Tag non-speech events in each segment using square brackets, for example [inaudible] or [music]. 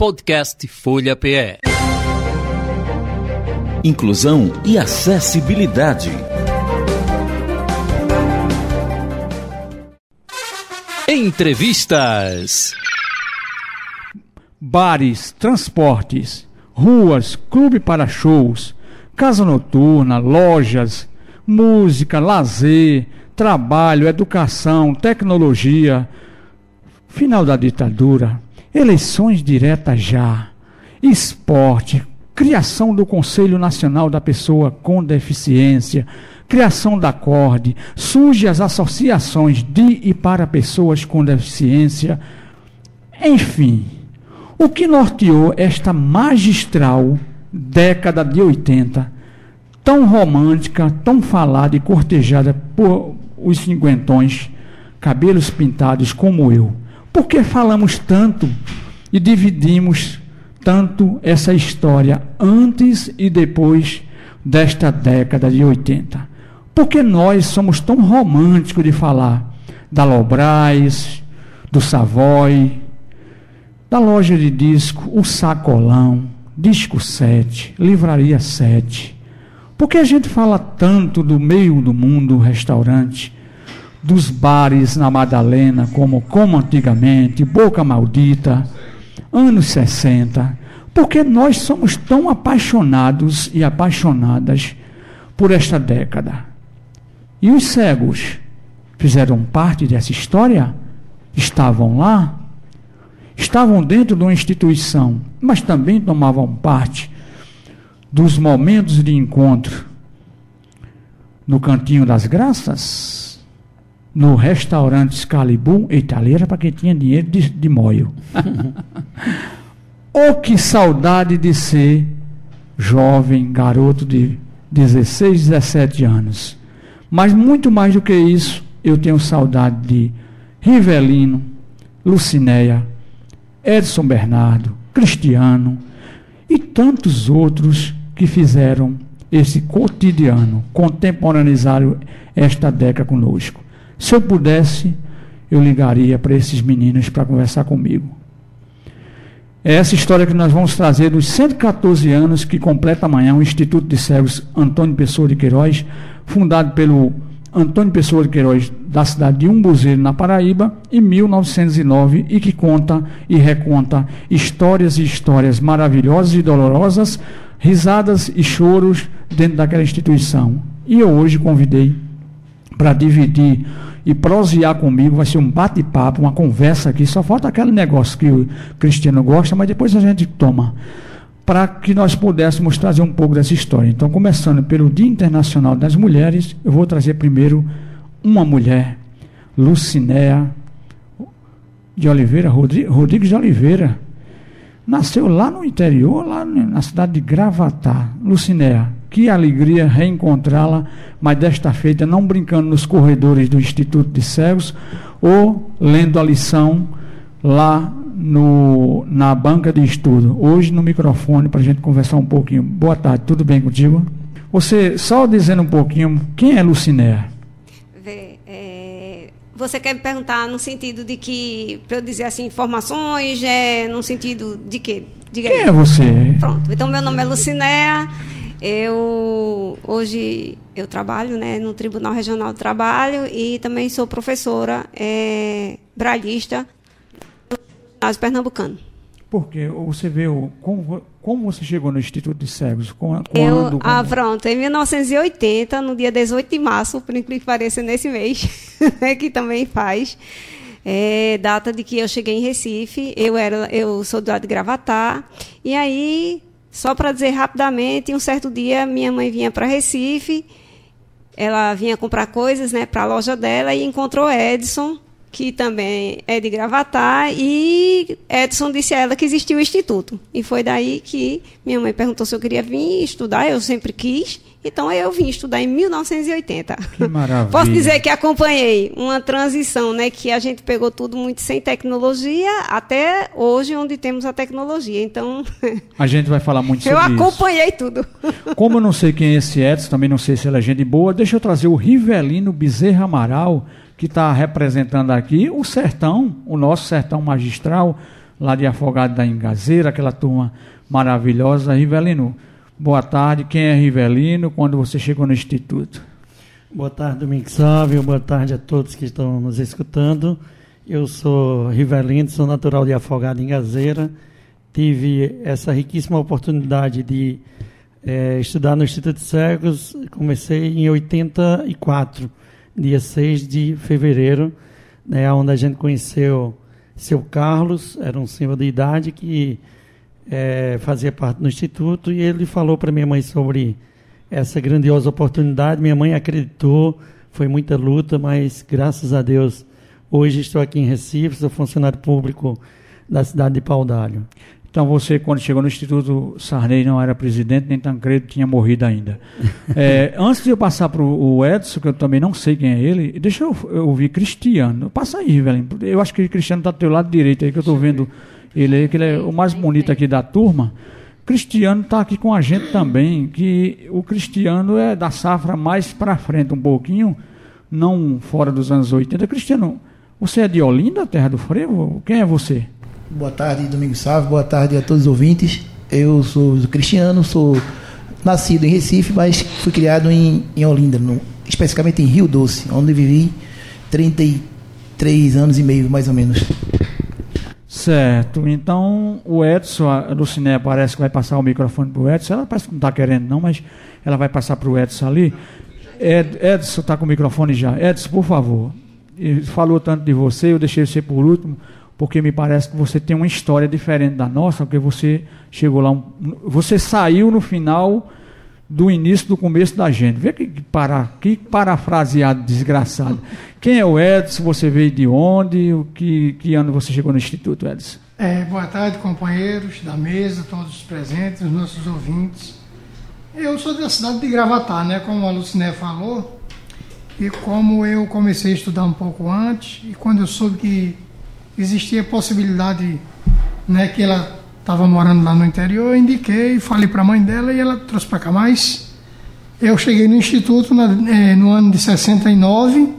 Podcast Folha PE. Inclusão e acessibilidade. Entrevistas. Bares, transportes, ruas, clube para shows, casa noturna, lojas, música, lazer, trabalho, educação, tecnologia. Final da ditadura, eleições diretas já, esporte, criação do Conselho Nacional da Pessoa com Deficiência, criação da CORD, surgem as associações de e para pessoas com deficiência. Enfim, o que norteou esta magistral década de 80, tão romântica, tão falada e cortejada por os cinquentões, cabelos pintados como eu? Por que falamos tanto e dividimos tanto essa história antes e depois desta década de 80? Porque nós somos tão românticos de falar da Lobras, do Savoy, da loja de disco, o Sacolão, Disco 7, Livraria 7. Porque a gente fala tanto do meio do mundo, restaurante, dos bares na Madalena, como como antigamente, Boca Maldita, anos 60. Porque nós somos tão apaixonados e apaixonadas por esta década. E os cegos fizeram parte dessa história? Estavam lá? Estavam dentro de uma instituição, mas também tomavam parte dos momentos de encontro no Cantinho das Graças, no restaurante Excalibur, italiana para quem tinha dinheiro de, de moio. [laughs] oh, que saudade de ser jovem, garoto de 16, 17 anos mas muito mais do que isso, eu tenho saudade de Rivelino, Lucinéia, Edson Bernardo, Cristiano e tantos outros que fizeram esse cotidiano, contemporaneizaram esta década conosco. Se eu pudesse, eu ligaria para esses meninos para conversar comigo. É essa história que nós vamos trazer dos 114 anos que completa amanhã o Instituto de Cegos Antônio Pessoa de Queiroz, fundado pelo Antônio Pessoa de Queiroz, da cidade de Umbuzeiro, na Paraíba, em 1909, e que conta e reconta histórias e histórias maravilhosas e dolorosas, risadas e choros dentro daquela instituição. E eu hoje convidei para dividir e prosear comigo, vai ser um bate-papo, uma conversa aqui, só falta aquele negócio que o Cristiano gosta, mas depois a gente toma para que nós pudéssemos trazer um pouco dessa história. Então, começando pelo Dia Internacional das Mulheres, eu vou trazer primeiro uma mulher, Lucinéa de Oliveira, Rodrigues de Oliveira. Nasceu lá no interior, lá na cidade de Gravatá. Lucinéa, que alegria reencontrá-la, mas desta feita não brincando nos corredores do Instituto de Cegos ou lendo a lição lá no, na banca de estudo, hoje no microfone, para a gente conversar um pouquinho. Boa tarde, tudo bem contigo? Você, só dizendo um pouquinho, quem é Lucinéa? É, você quer me perguntar no sentido de que, para eu dizer assim, informações, é, no sentido de quê? Diga quem aí. é você? Pronto, então meu nome é Lucinéa, eu hoje eu trabalho né, no Tribunal Regional do Trabalho e também sou professora é, bralhista ginásio pernambucano. Porque você vê como, como você chegou no Instituto de Cegos? Quando, eu, ah, pronto, em 1980, no dia 18 de março, por incrível que pareça, nesse mês, [laughs] né, que também faz, é, data de que eu cheguei em Recife, eu era, eu sou do lado de Gravatar, e aí, só para dizer rapidamente, um certo dia minha mãe vinha para Recife, ela vinha comprar coisas, né, para a loja dela e encontrou Edson, que também é de Gravatar, e Edson disse a ela que existia o instituto. E foi daí que minha mãe perguntou se eu queria vir estudar, eu sempre quis, então eu vim estudar em 1980. Que maravilha. Posso dizer que acompanhei uma transição, né, que a gente pegou tudo muito sem tecnologia, até hoje onde temos a tecnologia. Então, a gente vai falar muito [laughs] sobre isso. Eu acompanhei isso. tudo. Como eu não sei quem é esse Edson, também não sei se ele é gente boa, deixa eu trazer o Rivelino Bezerra Amaral, que está representando aqui o sertão, o nosso sertão magistral lá de Afogado da Engazeira, aquela turma maravilhosa. Rivelino, boa tarde. Quem é Rivelino? Quando você chegou no Instituto? Boa tarde, Domingos Sávio. Boa tarde a todos que estão nos escutando. Eu sou Rivelino, sou natural de Afogado em Gazeira. Tive essa riquíssima oportunidade de é, estudar no Instituto de Cegos. Comecei em 84, dia 6 de fevereiro, né, onde a gente conheceu seu Carlos, era um senhor de idade que é, fazia parte do Instituto, e ele falou para minha mãe sobre essa grandiosa oportunidade. Minha mãe acreditou, foi muita luta, mas graças a Deus Hoje estou aqui em Recife, sou funcionário público da cidade de Paudalho. Então você, quando chegou no Instituto Sarney, não era presidente, nem Tancredo tinha morrido ainda. [laughs] É, antes de eu passar para o Edson, que eu também não sei quem é ele, deixa eu, eu ouvir Cristiano. Passa aí, velho. Eu acho que Cristiano está do teu lado direito aí, que eu estou vendo ele aí, que ele é o mais bonito aqui da turma. Cristiano está aqui com a gente também, que o Cristiano é da safra mais para frente um pouquinho, não fora dos anos 80. Cristiano, você é de Olinda, terra do frevo? Quem é você? Boa tarde, Domingos Salve. Boa tarde a todos os ouvintes. Eu sou Cristiano, sou nascido em Recife, mas fui criado em, em Olinda, no, especificamente em Rio Doce, onde vivi 33 anos e meio, mais ou menos. Certo. Então, o Edson, a Luciné parece que vai passar o microfone para o Edson. Ela parece que não está querendo, não, mas ela vai passar para o Edson ali. Ed, Edson está com o microfone já. Edson, por favor falou tanto de você, eu deixei você por último, porque me parece que você tem uma história diferente da nossa, porque você chegou lá, um, você saiu no final do início do começo da gente. Vê que, para, que parafraseado desgraçado. Quem é o Edson? Você veio de onde? O que, que ano você chegou no Instituto, Edson? É, boa tarde, companheiros da mesa, todos os presentes, os nossos ouvintes. Eu sou da cidade de Gravatar, né? Como a Luciné falou, e como eu comecei a estudar um pouco antes, e quando eu soube que existia a possibilidade, né, que ela estava morando lá no interior, indiquei, falei para a mãe dela e ela trouxe para cá. Mas eu cheguei no instituto na, é, no ano de 69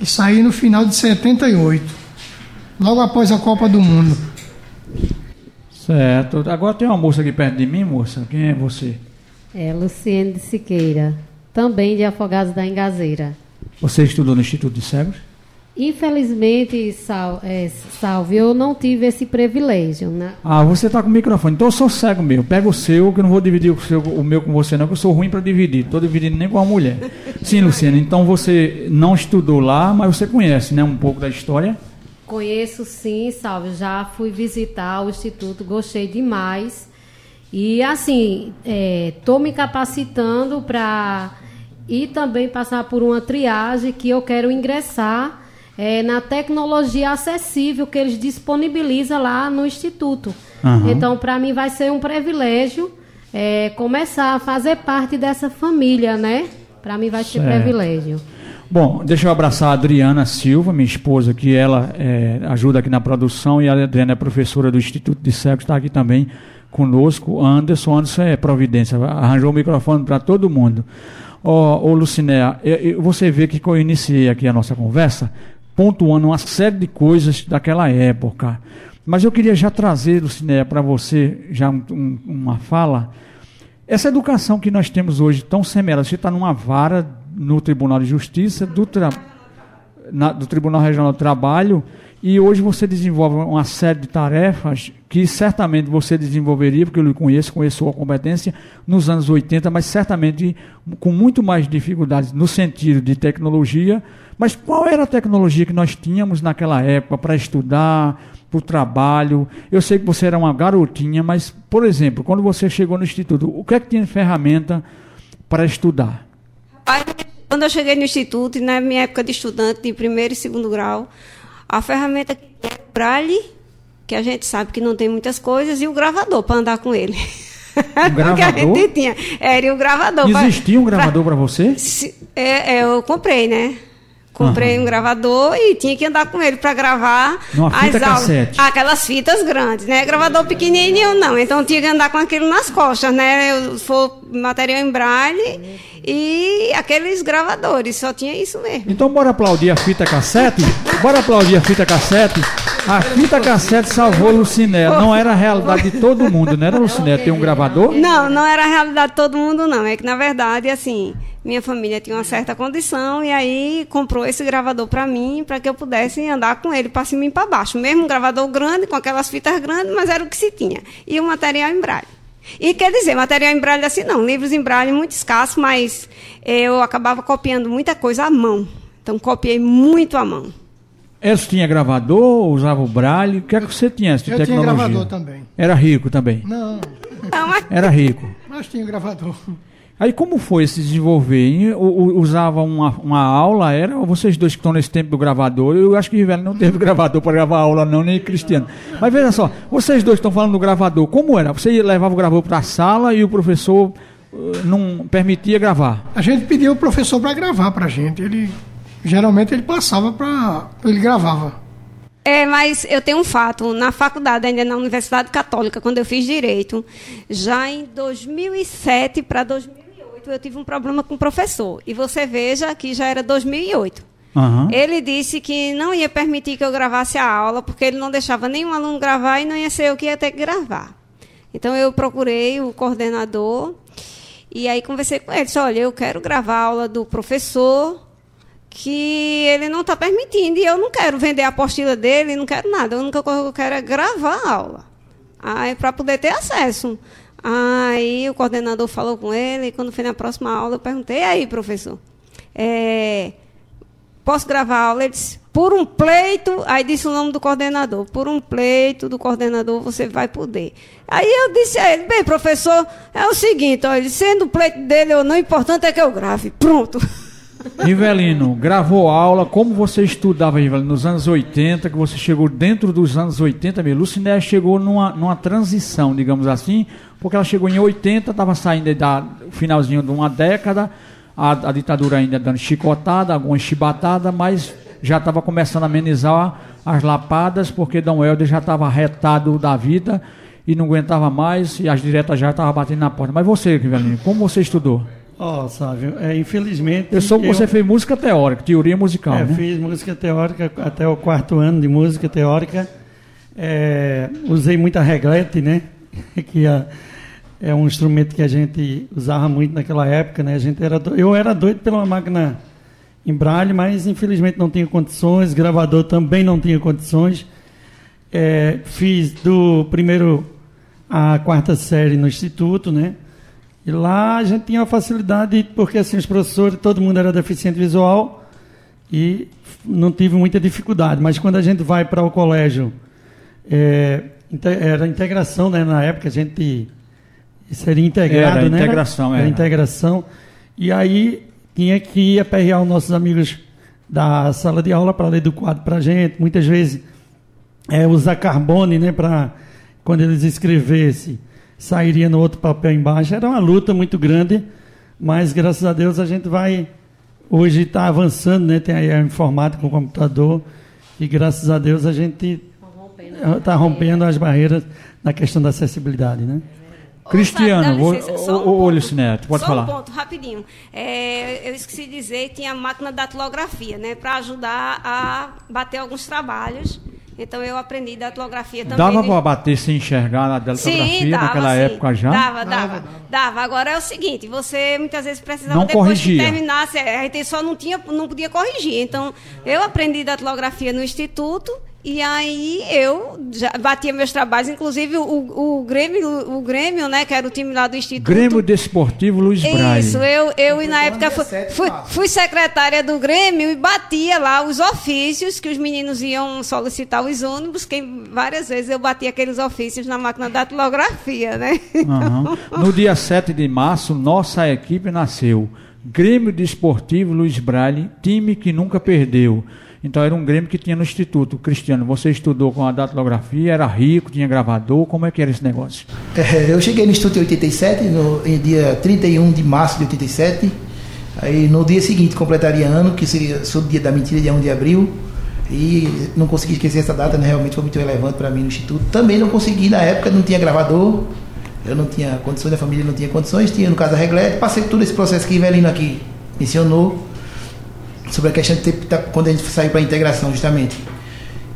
e saí no final de 78, logo após a Copa do Mundo. Certo. Agora tem uma moça aqui perto de mim, moça. Quem é você? É Luciene de Siqueira, também de Afogados da Engazeira. Você estudou no Instituto de Cegos? Infelizmente, Sal, é, Salve, eu não tive esse privilégio. Né? Ah, você está com o microfone. Então eu sou cego mesmo. Pega o seu, que eu não vou dividir o, seu, o meu com você, não, que eu sou ruim para dividir. Estou dividindo nem com a mulher. Sim, Luciana. Então você não estudou lá, mas você conhece né, um pouco da história? Conheço sim, Salve. Já fui visitar o Instituto, gostei demais. E assim, estou é, me capacitando para e também passar por uma triagem que eu quero ingressar é, na tecnologia acessível que eles disponibilizam lá no Instituto. Uhum. Então, para mim, vai ser um privilégio é, começar a fazer parte dessa família, né? Para mim, vai ser certo. privilégio. Bom, deixa eu abraçar a Adriana Silva, minha esposa, que ela é, ajuda aqui na produção, e a Adriana é professora do Instituto de Cegos, está aqui também conosco. Anderson, Anderson é providência, arranjou o microfone para todo mundo. Ô, oh, Luciné, você vê que eu iniciei aqui a nossa conversa pontuando uma série de coisas daquela época. Mas eu queria já trazer, Luciné, para você já um, um, uma fala. Essa educação que nós temos hoje tão semelhante, você está numa vara no Tribunal de Justiça do, tra... Na, do Tribunal Regional do Trabalho e hoje você desenvolve uma série de tarefas que certamente você desenvolveria, porque eu lhe conheço, conheço sua competência, nos anos 80, mas certamente com muito mais dificuldades no sentido de tecnologia. Mas qual era a tecnologia que nós tínhamos naquela época para estudar, para o trabalho? Eu sei que você era uma garotinha, mas, por exemplo, quando você chegou no instituto, o que é que tinha de ferramenta para estudar? Quando eu cheguei no instituto, na minha época de estudante, de primeiro e segundo grau, a ferramenta que é o braille, que a gente sabe que não tem muitas coisas, e o gravador para andar com ele. Um [laughs] gravador? que a gente tinha. Era o gravador. Existia pra, um gravador para você? Se, é, é, eu comprei, né? Comprei uhum. um gravador e tinha que andar com ele para gravar Numa fita as aulas. Cassete. Aquelas fitas grandes, né? Gravador pequenininho não. Então tinha que andar com aquilo nas costas, né? Eu, for material em braille e aqueles gravadores. Só tinha isso mesmo. Então bora aplaudir a fita cassete? bora aplaudir a fita cassete? A fita cassete salvou Lucinela. Não era a realidade de todo mundo, não era Lucinela? Tem um gravador? Não, não era a realidade de todo mundo, não. É que, na verdade, assim, minha família tinha uma certa condição e aí comprou esse gravador para mim, para que eu pudesse andar com ele para cima e para baixo. Mesmo um gravador grande, com aquelas fitas grandes, mas era o que se tinha. E o material em braille. E quer dizer, material em braille assim não, livros em braille muito escassos, mas eu acabava copiando muita coisa à mão. Então copiei muito à mão. Eles tinha gravador, usava o braille. O que é que você tinha de Eu tinha tecnologia? gravador também. Era rico também. Não, Não, mas Era rico. Mas tinha gravador. Aí como foi se desenvolver? Usava uma, uma aula, era vocês dois que estão nesse tempo do gravador. Eu acho que Rivelli não teve [laughs] gravador para gravar aula, não, nem Cristiano. Mas veja só, vocês dois estão falando do gravador. Como era? Você levava o gravador para a sala e o professor eh, não permitia gravar. A gente pediu o professor para gravar pra gente. Ele geralmente ele passava para ele gravava. É, mas eu tenho um fato. Na faculdade, ainda na Universidade Católica, quando eu fiz Direito, já em 2007 para 2008, eu tive um problema com o professor. E você veja que já era 2008. Aham. Ele disse que não ia permitir que eu gravasse a aula, porque ele não deixava nenhum aluno gravar e não ia ser eu que ia ter que gravar. Então eu procurei o coordenador e aí conversei com ele. Disse, olha, eu quero gravar a aula do professor que ele não está permitindo e eu não quero vender a apostila dele, não quero nada. A única coisa que eu quero é gravar a aula. Para poder ter acesso. Aí o coordenador falou com ele e quando foi na próxima aula eu perguntei, aí, professor? É, posso gravar a aula? Ele disse, por um pleito, aí disse o nome do coordenador, por um pleito do coordenador você vai poder. Aí eu disse a ele, bem, professor, é o seguinte, olha, sendo o pleito dele ou não, o importante é que eu grave. Pronto. [laughs] Rivelino, gravou aula, como você estudava, Rivelino, nos anos 80, que você chegou dentro dos anos 80 mesmo. Lucinéia chegou numa, numa transição, digamos assim, porque ela chegou em 80, estava saindo da finalzinho de uma década, a, a ditadura ainda dando chicotada, algumas chibatadas, mas já estava começando a amenizar as lapadas, porque Dom Helder já estava retado da vida e não aguentava mais, e as diretas já estavam batendo na porta. Mas você, Rivelino, como você estudou? Ó, Sávio, é, infelizmente. Eu soube que você fez música teórica, teoria musical, É, né? fiz música teórica até o quarto ano de música teórica. É, usei muita reglete, né? [laughs] que é, é um instrumento que a gente usava muito naquela época, né? A gente era do- eu era doido pela máquina em braille, mas infelizmente não tinha condições. Gravador também não tinha condições. É, fiz do primeiro à quarta série no instituto, né? E lá a gente tinha uma facilidade, porque assim, os professores, todo mundo era deficiente visual e não tive muita dificuldade. Mas quando a gente vai para o colégio, é, era integração, né? Na época a gente seria integrado, Era, né? integração, era. era. integração. E aí tinha que aperrear os nossos amigos da sala de aula para ler do quadro para a gente. Muitas vezes é, usar carbone, né, para quando eles escrevessem, sairia no outro papel embaixo. Era uma luta muito grande, mas graças a Deus a gente vai hoje está avançando, né? Tem aí a informática com o computador e graças a Deus a gente está rompendo as barreiras na questão da acessibilidade, né? Cristiano, só ô, ponto. ô, Lucineto, pode só falar. um ponto, rapidinho. É, eu esqueci de dizer que tinha a máquina da datilografia, né? Para ajudar a bater alguns trabalhos. Então eu aprendi datilografia também. Dava de- para bater sem enxergar na datilografia Sim, dava, naquela sim. época já? Dava, dava, dava. Agora é o seguinte, você muitas vezes precisava Não depois corrigia. que terminasse, a gente só não tinha, não podia corrigir. Então, eu aprendi datilografia no instituto e aí eu já batia meus trabalhos, inclusive o, o Grêmio, o Grêmio, né, que era o time lá do instituto. Grêmio Desportivo Luiz Braille. Isso, eu, eu e na época fui, 17 fui, fui secretária do Grêmio e batia lá os ofícios que os meninos iam solicitar os ônibus, que várias vezes eu batia aqueles ofícios na máquina da datilografia, né? Aham. No dia 7 de março, nossa equipe nasceu. Grêmio Desportivo Luiz Braille, time que nunca perdeu. Então era um Grêmio que tinha no Instituto. Cristiano, você estudou com a datilografia, era rico, tinha gravador, como é que era esse negócio? É, eu cheguei no Instituto em 87, no, em dia 31 de março de 87. Aí no dia seguinte completaria ano, que seria o dia da mentira, dia 1 de abril. E não consegui esquecer essa data, né? realmente foi muito relevante para mim no Instituto. Também não consegui, na época não tinha gravador, eu não tinha condições, a família não tinha condições, tinha no caso a Reglete. Passei todo esse processo que Ivelino aqui mencionou, sobre a questão de ter, tá- quando a gente saiu para a integração, justamente.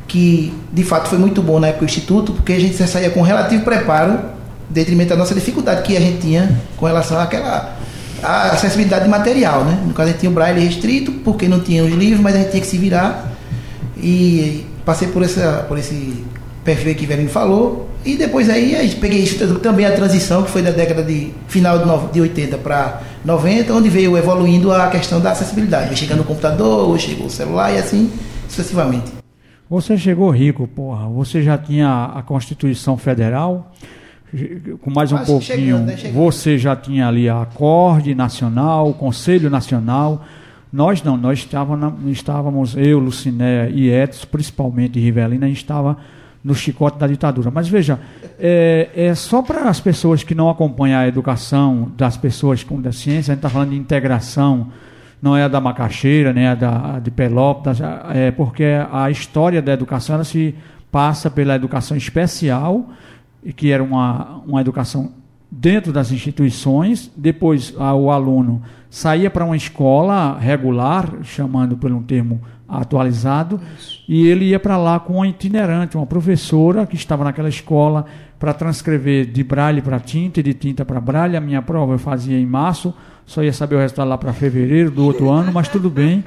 que de fato foi muito bom na época do Instituto, porque a gente já saía com relativo preparo, detrimento da nossa dificuldade que a gente tinha com relação àquela a acessibilidade de material, né? No caso a gente tinha o braille restrito, porque não tinha os livros, mas a gente tinha que se virar. E passei por, essa, por esse perfil que o Velhinho falou. E depois aí a gente peguei também a transição, que foi da década de final de 80 para 90, onde veio evoluindo a questão da acessibilidade. Chegando o computador, chegou o celular e assim sucessivamente. Você chegou rico, porra. Você já tinha a Constituição Federal, com mais um pouquinho. chegando, né? Chegando. Você já tinha ali a Acorde Nacional, o Conselho Nacional. Nós não, nós estávamos, estávamos eu, Luciné e Edson, principalmente Rivelina, a gente estava no chicote da ditadura. Mas veja, é, é só para as pessoas que não acompanham a educação das pessoas com deficiência, a gente está falando de integração, não é a da Macaxeira, nem a da de Pelópolis, é porque a história da educação ela se passa pela educação especial, que era uma, uma educação dentro das instituições, depois ah, o aluno saía para uma escola regular, chamando por um termo atualizado, e ele ia para lá com uma itinerante, uma professora que estava naquela escola para transcrever de braille para tinta e de tinta para braille. A minha prova eu fazia em março, só ia saber o resultado lá para fevereiro do outro ano, mas tudo bem.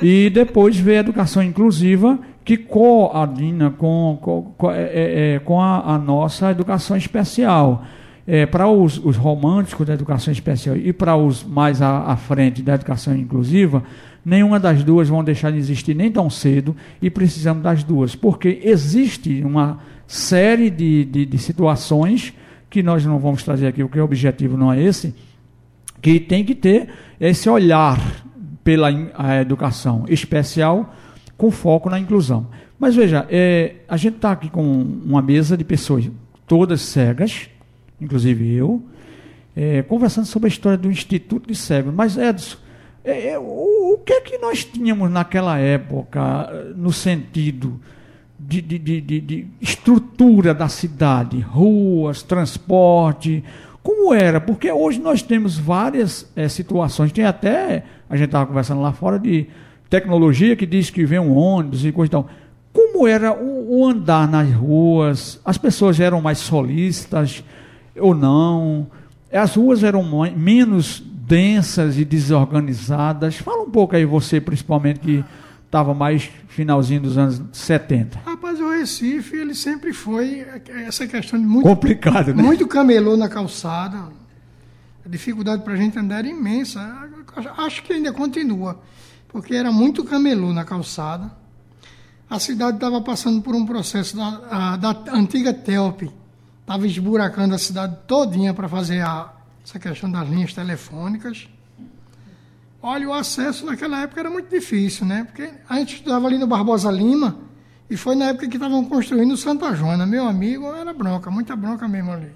E depois veio a educação inclusiva, que coadina com, com, com, é, é, é, com a, a nossa educação especial. É, para os, os românticos da educação especial e para os mais à, à frente da educação inclusiva, nenhuma das duas vão deixar de existir nem tão cedo e precisamos das duas, porque existe uma série de, de, de situações que nós não vamos trazer aqui, porque o objetivo não é esse, que tem que ter esse olhar pela educação especial com foco na inclusão. Mas veja, é, a gente está aqui com uma mesa de pessoas todas cegas, inclusive eu, é, conversando sobre a história do Instituto de Cegos. Mas, Edson, é, é, o, o que é que nós tínhamos naquela época eh, no sentido de, de, de, de- estrutura da cidade, ruas, transporte, como era? Porque hoje nós temos várias eh, situações, tem até, a gente estava conversando lá fora, de tecnologia que diz que vem um ônibus e coisa e tal. Como era o, o andar nas ruas? As pessoas eram mais solícitas ou não? As ruas eram menos densas e desorganizadas? Fala um pouco aí você, principalmente, que estava mais finalzinho dos anos 70. Rapaz, o Recife, ele sempre foi essa questão de muito, Complicado, né? muito camelô na calçada. A dificuldade para a gente andar era imensa. Acho que ainda continua, porque era muito camelô na calçada. A cidade estava passando por um processo da, a- da antiga TELP. Estava esburacando a cidade todinha para fazer a, essa questão das linhas telefônicas. Olha, o acesso naquela época era muito difícil, né? Porque a gente estudava ali no Barbosa Lima e foi na época que estavam construindo o Santa Joana. Meu amigo, era bronca, muita bronca mesmo ali.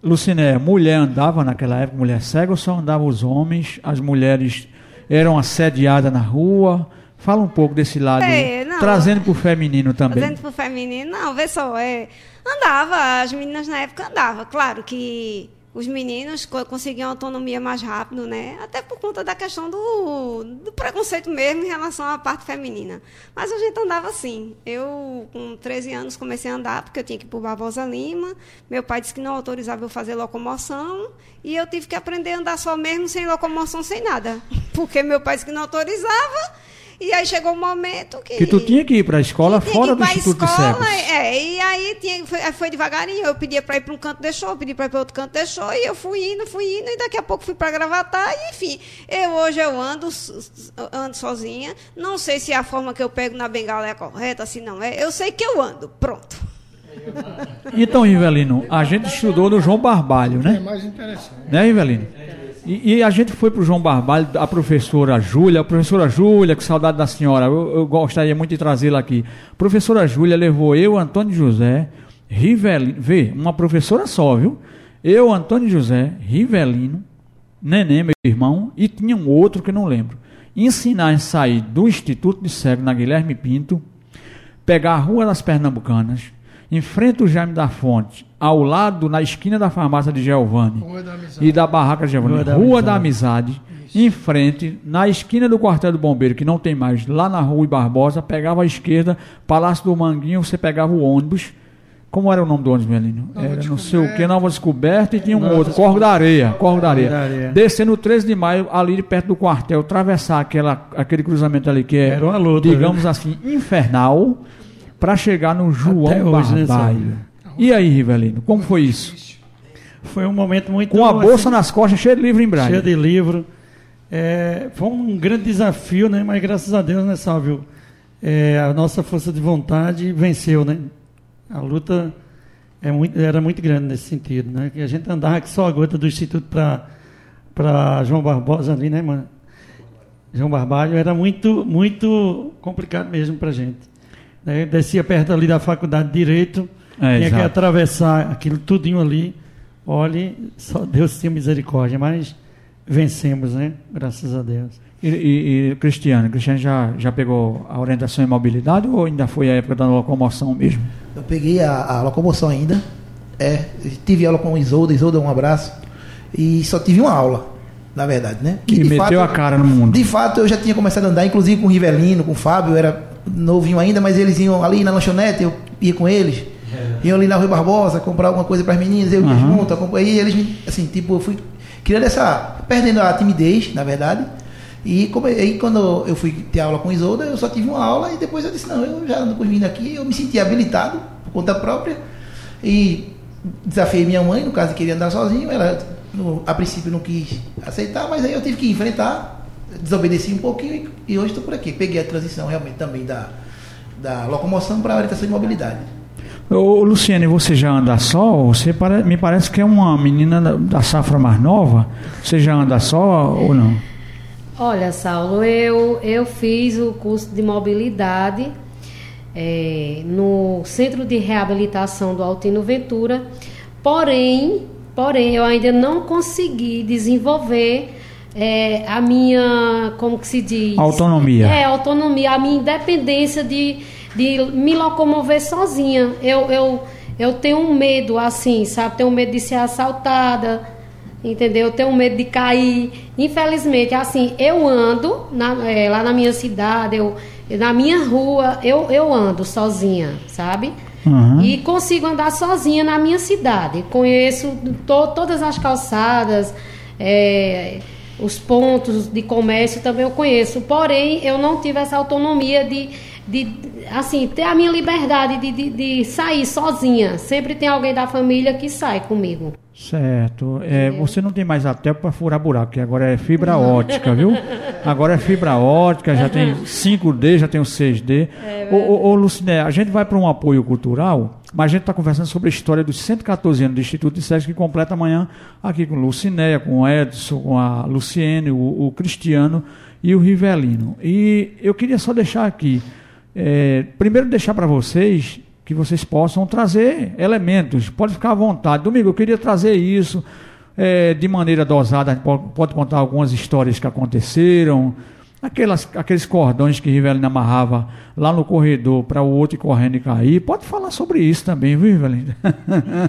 Luciné, mulher andava naquela época, mulher cega ou só andavam os homens? As mulheres eram assediadas na rua? Fala um pouco desse lado, É, não. trazendo para o feminino também. Fazendo pro feminino, não, vê só, é, andava, as meninas na época andavam. Claro que os meninos co- conseguiam autonomia mais rápido, né? Até por conta da questão do, do preconceito mesmo em relação à parte feminina. Mas a gente andava assim. Eu, com 13 anos, comecei a andar, porque eu tinha que ir para Barbosa Lima. Meu pai disse que não autorizava eu fazer locomoção. E eu tive que aprender a andar só mesmo, sem locomoção, sem nada. Porque meu pai disse que não autorizava. E aí chegou um momento que. Que tu tinha que ir para a escola fora do pra Instituto escola, de Cegos. É, e aí tinha, foi, aí foi devagarinho. Eu pedia para ir para um canto, deixou. Eu pedi para ir para outro canto, deixou. E eu fui indo, fui indo. E daqui a pouco fui para Gravatar. E enfim, eu hoje eu ando, ando sozinha. Não sei se a forma que eu pego na bengala é a correta, se não é. Eu sei que eu ando. Pronto. Então, Rivelino, a gente estudou no João Barbalho, É né? mais interessante. Né, Rivelino? E, e a gente foi para o João Barbalho, a professora Júlia, professora Júlia, que saudade da senhora, eu, eu gostaria muito de trazê-la aqui. Professora Júlia levou eu, Antônio José, Rivelino, vê, uma professora só, viu? Eu, Antônio José, Rivelino, Neném, meu irmão, e tinha um outro que não lembro. Ensinar a sair do Instituto de Cego na Guilherme Pinto, pegar a Rua das Pernambucanas, em frente ao Jaime da Fonte, ao lado, na esquina da farmácia de Giovanni da Amizade. e da Barraca de Giovanni, Rua Rua, da da, Amizade. Amizade, em frente, na esquina do quartel do bombeiro, que não tem mais, lá na rua Barbosa, pegava à esquerda, Palácio do Manguinho, você pegava o ônibus. Como era o nome do ônibus, Melino? Nova Era não sei o que. Nova Descoberta e tinha um Nova outro, Corvo da Areia. Corvo da Areia. da Areia. Descendo o 13 de maio, ali de perto do quartel, atravessar aquela, aquele cruzamento ali que é, Era uma luta, digamos assim, infernal, para chegar no João Até hoje, né, Barbalho. E aí, Rivelino, como foi isso? Foi um momento muito. Com a bolsa assim, nas costas, cheia de livro em braille. cheio de livro. É, foi um grande desafio, né? Mas graças a Deus, né, Sálvio? É, a nossa força de vontade venceu, né? A luta é muito, era muito grande nesse sentido, né? Que a gente andava que só a gota do Instituto para João Barbosa ali, né, mano? João Barbalho era muito, muito complicado mesmo para gente. Né? Descia perto ali da faculdade de Direito, É, tinha que exato. atravessar aquilo tudinho ali. Olhe, só Deus tinha misericórdia, mas vencemos, né? Graças a Deus. E, e, e Cristiano, Cristiano já, já pegou a orientação em mobilidade ou ainda foi a época da locomoção mesmo? Eu peguei a, a locomoção ainda. É, tive aula com o Isolda, Isolda, um abraço. E só tive uma aula, na verdade, né? E de meteu a cara no mundo. De fato, eu já tinha começado a andar, inclusive com o Rivelino, com o Fábio, era novinho ainda, mas eles iam ali na lanchonete, eu ia com eles. Iam ali na Rui Barbosa comprar alguma coisa para as meninas, eu ia Aham. junto, acompanhei eles, me- assim, tipo, eu fui criando essa. perdendo a timidez, na verdade. E como, aí quando eu fui ter aula com o Isolda, eu só tive uma aula e depois eu disse, não, eu já ando com os meninos aqui, eu me senti habilitado por conta própria. E desafiei minha mãe, no caso, queria andar sozinho, ela no- a princípio não quis aceitar, mas aí eu tive que enfrentar, desobedeci um pouquinho e, e hoje estou por aqui. Peguei a transição realmente também da, da locomoção para a orientação de mobilidade. Ô, Luciane, você já anda só? Você pare- me parece que é uma menina da, da safra mais nova. Você já anda só ou não? Olha, Saulo, eu, eu fiz o curso de mobilidade eh, no Centro de Reabilitação do Altino Ventura, porém, porém, eu ainda não consegui desenvolver eh, a minha, como que se diz? Autonomia. É, autonomia, a minha independência de, de me locomover sozinha. Eu, eu, eu tenho um medo, assim, sabe? Tenho medo de ser assaltada, entendeu? Eu tenho medo de cair. Infelizmente, assim, eu ando na- é, lá na minha cidade, eu, na minha rua, eu, eu ando sozinha, sabe? Uhum. E consigo andar sozinha na minha cidade. Conheço to- todas as calçadas, é, os pontos de comércio também eu conheço. Porém, eu não tive essa autonomia de, de assim, ter a minha liberdade de, de, de sair sozinha. Sempre tem alguém da família que sai comigo. Certo. É, você não tem mais até para furar buraco, que agora é fibra ótica, viu? Agora é fibra ótica, já tem 5D, já tem o 6D. ô, ô, ô, Luciné, a gente vai para um apoio cultural, mas a gente está conversando sobre a história dos 114 anos do Instituto de Sexo, que completa amanhã aqui com Lucinéia, com o Edson, com a Luciene, o, o Cristiano e o Rivelino. E eu queria só deixar aqui, é, primeiro deixar para vocês que vocês possam trazer elementos. Pode ficar à vontade. Domingo, eu queria trazer isso é, de maneira dosada. Pode, pode contar algumas histórias que aconteceram. Aquelas, aqueles cordões que Rivelino amarrava lá no corredor para o outro correndo e cair. Pode falar sobre isso também, viu, Rivelino?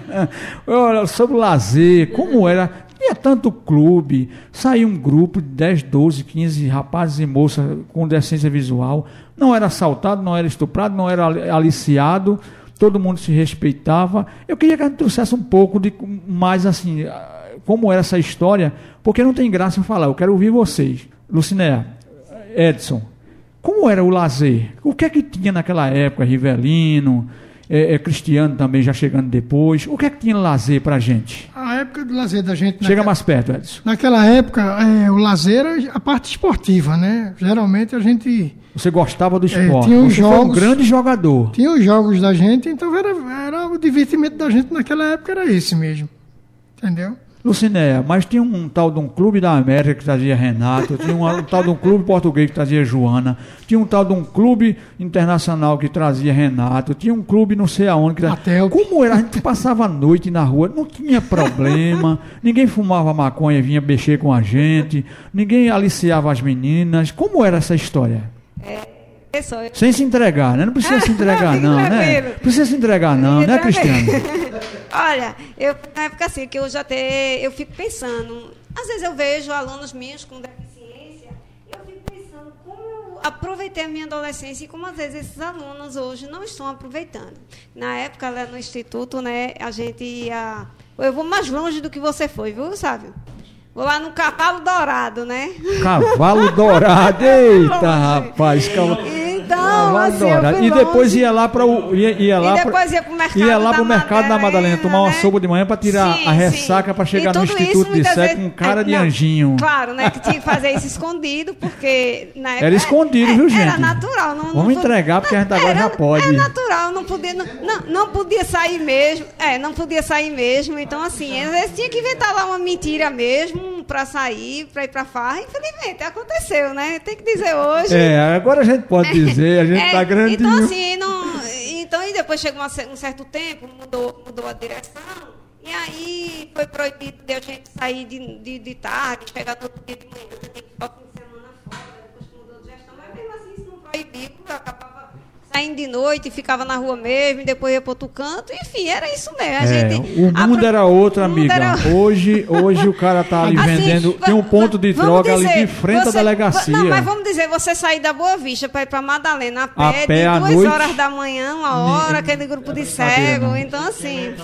[laughs] Sobre o lazer, como era. Tinha tanto clube, saía um grupo de 10, 12, 15 rapazes e moças com decência visual. Não era assaltado, não era estuprado, não era ali- aliciado, todo mundo se respeitava. Eu queria que a gente trouxesse um pouco de mais assim, como era essa história, porque não tem graça em falar, eu quero ouvir vocês. Lucinéa, Edson, como era o lazer? O que é que tinha naquela época, Rivelino, é, é, Cristiano também já chegando depois? O que é que tinha lazer pra gente? A época do lazer da gente. Chega mais perto, Edson. Naquela época, é, o lazer era a parte esportiva, né? Geralmente a gente Você gostava do esporte. tinha os Você foi um jogos- grande jogador. tinha os jogos da gente, então era, era o divertimento da gente naquela época era esse mesmo. Entendeu? Lucinéia, mas tinha um tal de um clube da América que trazia Renato, tinha um, um tal de um clube português que trazia Joana, tinha um tal de um clube internacional que trazia Renato, tinha um clube não sei aonde que trazia... Até Como era? A gente passava a noite na rua, não tinha problema, ninguém fumava maconha e vinha mexer com a gente, ninguém aliciava as meninas. Como era essa história? Pessoal, eu- Sem se entregar, né? Não precisa se entregar, [laughs] não, né? tranquilo. Precisa se entregar, não, né, Cristiano? [laughs] Olha, eu na época assim, que eu já até eu fico pensando, às vezes eu vejo alunos meus com deficiência aproveitei a minha adolescência e como às vezes esses alunos hoje não estão aproveitando. Na época, lá no instituto, né, a gente ia... Eu vou mais longe do que você foi, viu, Sávio? Vou lá no Cavalo Dourado, né? Cavalo Dourado, [laughs] eita, rapaz. Cavalo... Então, assim, E depois ia lá para o ia, ia lá e depois ia, pro mercado ia lá da pro mercado da Madalena tomar uma né? sopa de manhã para tirar Sim, a ressaca para chegar no Instituto isso, de Sexo vezes- com cara é, de não, anjinho. Claro, né? Que tinha que fazer isso escondido, porque na época. Era escondido, viu, gente? Era natural. Não, Vamos não, entregar, porque a gente agora era, já pode. É natural, não podia, não, não, não podia sair mesmo. É, não podia sair mesmo. Então, assim, às vezes tinha que inventar lá uma mentira mesmo para sair, para ir para farra. Infelizmente, aconteceu, né? Tem que dizer hoje. É, agora a gente pode dizer, [laughs] a gente É, tá grandinho. Então, assim, não, então, e depois chegou um certo tempo, mudou, mudou a direção, e aí foi proibido de a gente sair de, de, de tarde, chegar outro dia de manhã, você tem que ficar o fim de semana fora, depois que mudou de gestão, mas mesmo assim isso não proibiu, acabava saindo de noite, ficava na rua mesmo, depois ia para outro canto, enfim, era isso mesmo. É, gente, o mundo era outro, amiga. era- Hoje, hoje o cara tá ali Assim, vendendo. Tem um ponto de droga ali dizer, de frente você- à delegacia. Não, mas vamos dizer, você sair da Boa Vista para ir para Madalena a pé, A de pé à duas noite. horas da manhã, uma hora, aquele grupo de cego. Então, assim,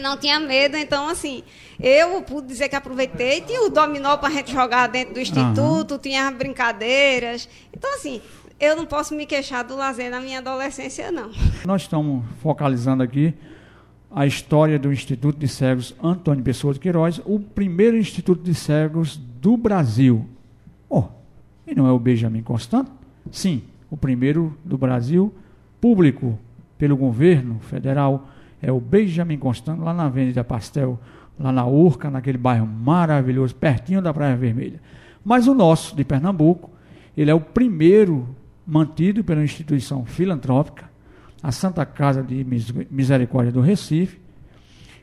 não tinha medo. Então, assim, eu pude dizer que aproveitei. Tinha o dominó para a gente jogar dentro do instituto, tinha as brincadeiras. Então, assim, eu não posso me queixar do lazer na minha adolescência, não. Nós estamos focalizando aqui a história do Instituto de Cegos Antônio Pessoa de Queiroz, o primeiro Instituto de Cegos do Brasil. Oh, e não é o Benjamin Constant? Sim, o primeiro do Brasil, público pelo governo federal, é o Benjamin Constant, lá na Avenida Pastel, lá na Urca, naquele bairro maravilhoso, pertinho da Praia Vermelha. Mas o nosso, de Pernambuco, ele é o primeiro mantido pela instituição filantrópica, a Santa Casa de Mis- Misericórdia do Recife,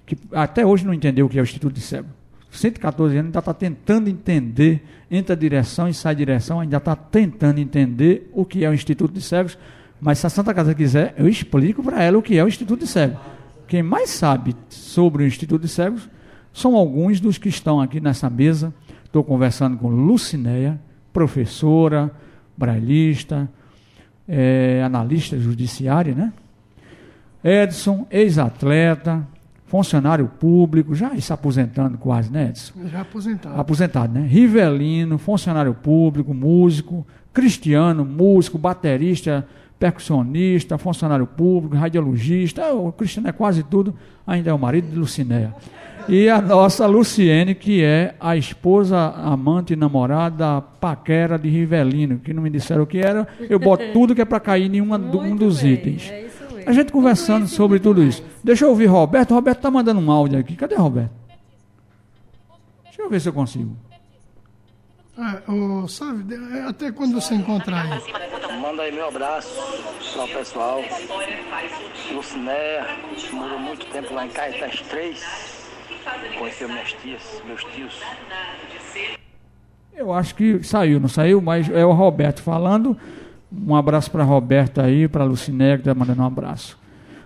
que até hoje não entendeu o que é o Instituto de Cego. 114 anos ainda está tentando entender, entra direção e sai direção, ainda está tentando entender o que é o Instituto de Cegos, mas se a Santa Casa quiser, eu explico para ela o que é o Instituto de Cegos. Quem mais sabe sobre o Instituto de Cegos são alguns dos que estão aqui nessa mesa. Estou conversando com Lucinéia, professora, brailista, é, analista judiciária, né? Edson, ex-atleta, funcionário público, já se aposentando quase, né, Edson? Já aposentado. Aposentado, né? Rivelino, funcionário público, músico, Cristiano, músico, baterista, percussionista, funcionário público, radiologista, o Cristiano é quase tudo, ainda é o marido de Lucinéia. E a nossa Luciene, que é a esposa, amante e namorada, paquera de Rivelino, que não me disseram o que era, eu boto [laughs] tudo que é para cair em uma, um dos bem, itens. é isso mesmo. A gente conversando Tudo sobre tudo mais. isso. Deixa eu ouvir Roberto. Roberto tá mandando um áudio aqui. Cadê Roberto? Deixa eu ver se eu consigo. É, o, sabe, de- até quando você encontrar aí. Manda aí meu abraço para o pessoal. Lucinéia, morou muito tempo lá em Caetés 3. Conheceu minhas tias, meus tios. Eu acho que saiu, não saiu, mas é o Roberto falando. Um abraço para Roberto aí, para Luciné, que está mandando um abraço.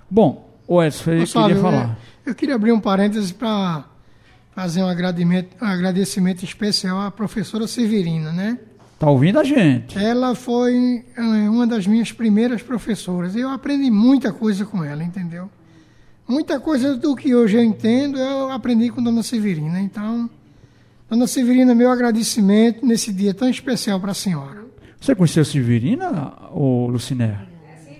Bom, o Edson Ô, queria falar. é, eu queria abrir um parênteses para fazer um agradecimento, um agradecimento especial à professora Severina, né? Tá ouvindo a gente? Ela foi é, uma das minhas primeiras professoras. Eu aprendi muita coisa com ela, entendeu? Muita coisa do que hoje eu entendo, eu aprendi com Dona Severina. Então, Dona Severina, meu agradecimento nesse dia tão especial para a senhora. Você conheceu Severina ou Luciné?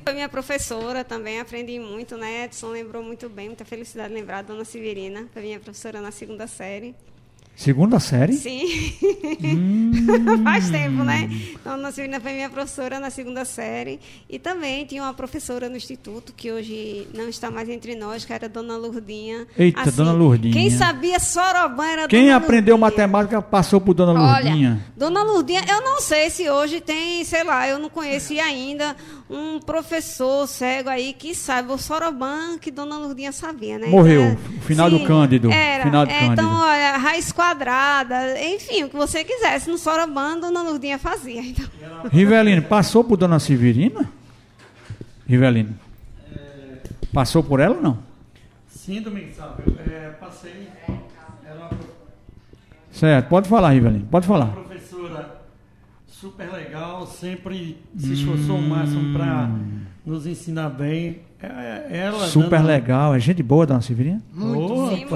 Foi minha professora também, aprendi muito, né? Edson lembrou muito bem, muita felicidade de lembrar, Dona Severina, foi minha professora na segunda série. Segunda série? Sim. [laughs] Faz tempo, né? Então, Dona Severina foi minha professora na segunda série. E também tinha uma professora no instituto, que hoje não está mais entre nós, que era Dona Lourdinha. Eita, Dona Lourdinha. Quem sabia Soroban era Quem Dona aprendeu Lourdinha. matemática passou por Dona Lourdinha. Olha, Dona Lourdinha, eu não sei se hoje tem, sei lá, eu não conheci ainda um professor cego aí que saiba o Soroban que Dona Lourdinha sabia, né? Morreu, Então, final do Cândido, Era, final do é, Cândido. Então, olha, raiz quadrada, enfim, o que você quisesse. No Soroban, Dona Lourdinha fazia. Então. Rivelino, passou por Dona Severina? Rivelino. Passou por ela ou não? Sim, Domingos Sávio, é, passei. Uma Certo, pode falar, Rivelino, pode falar. professora Super legal, sempre se esforçou o máximo para Hum. nos ensinar bem. É- é- Ela Super dando- legal. É gente boa, dona Severina?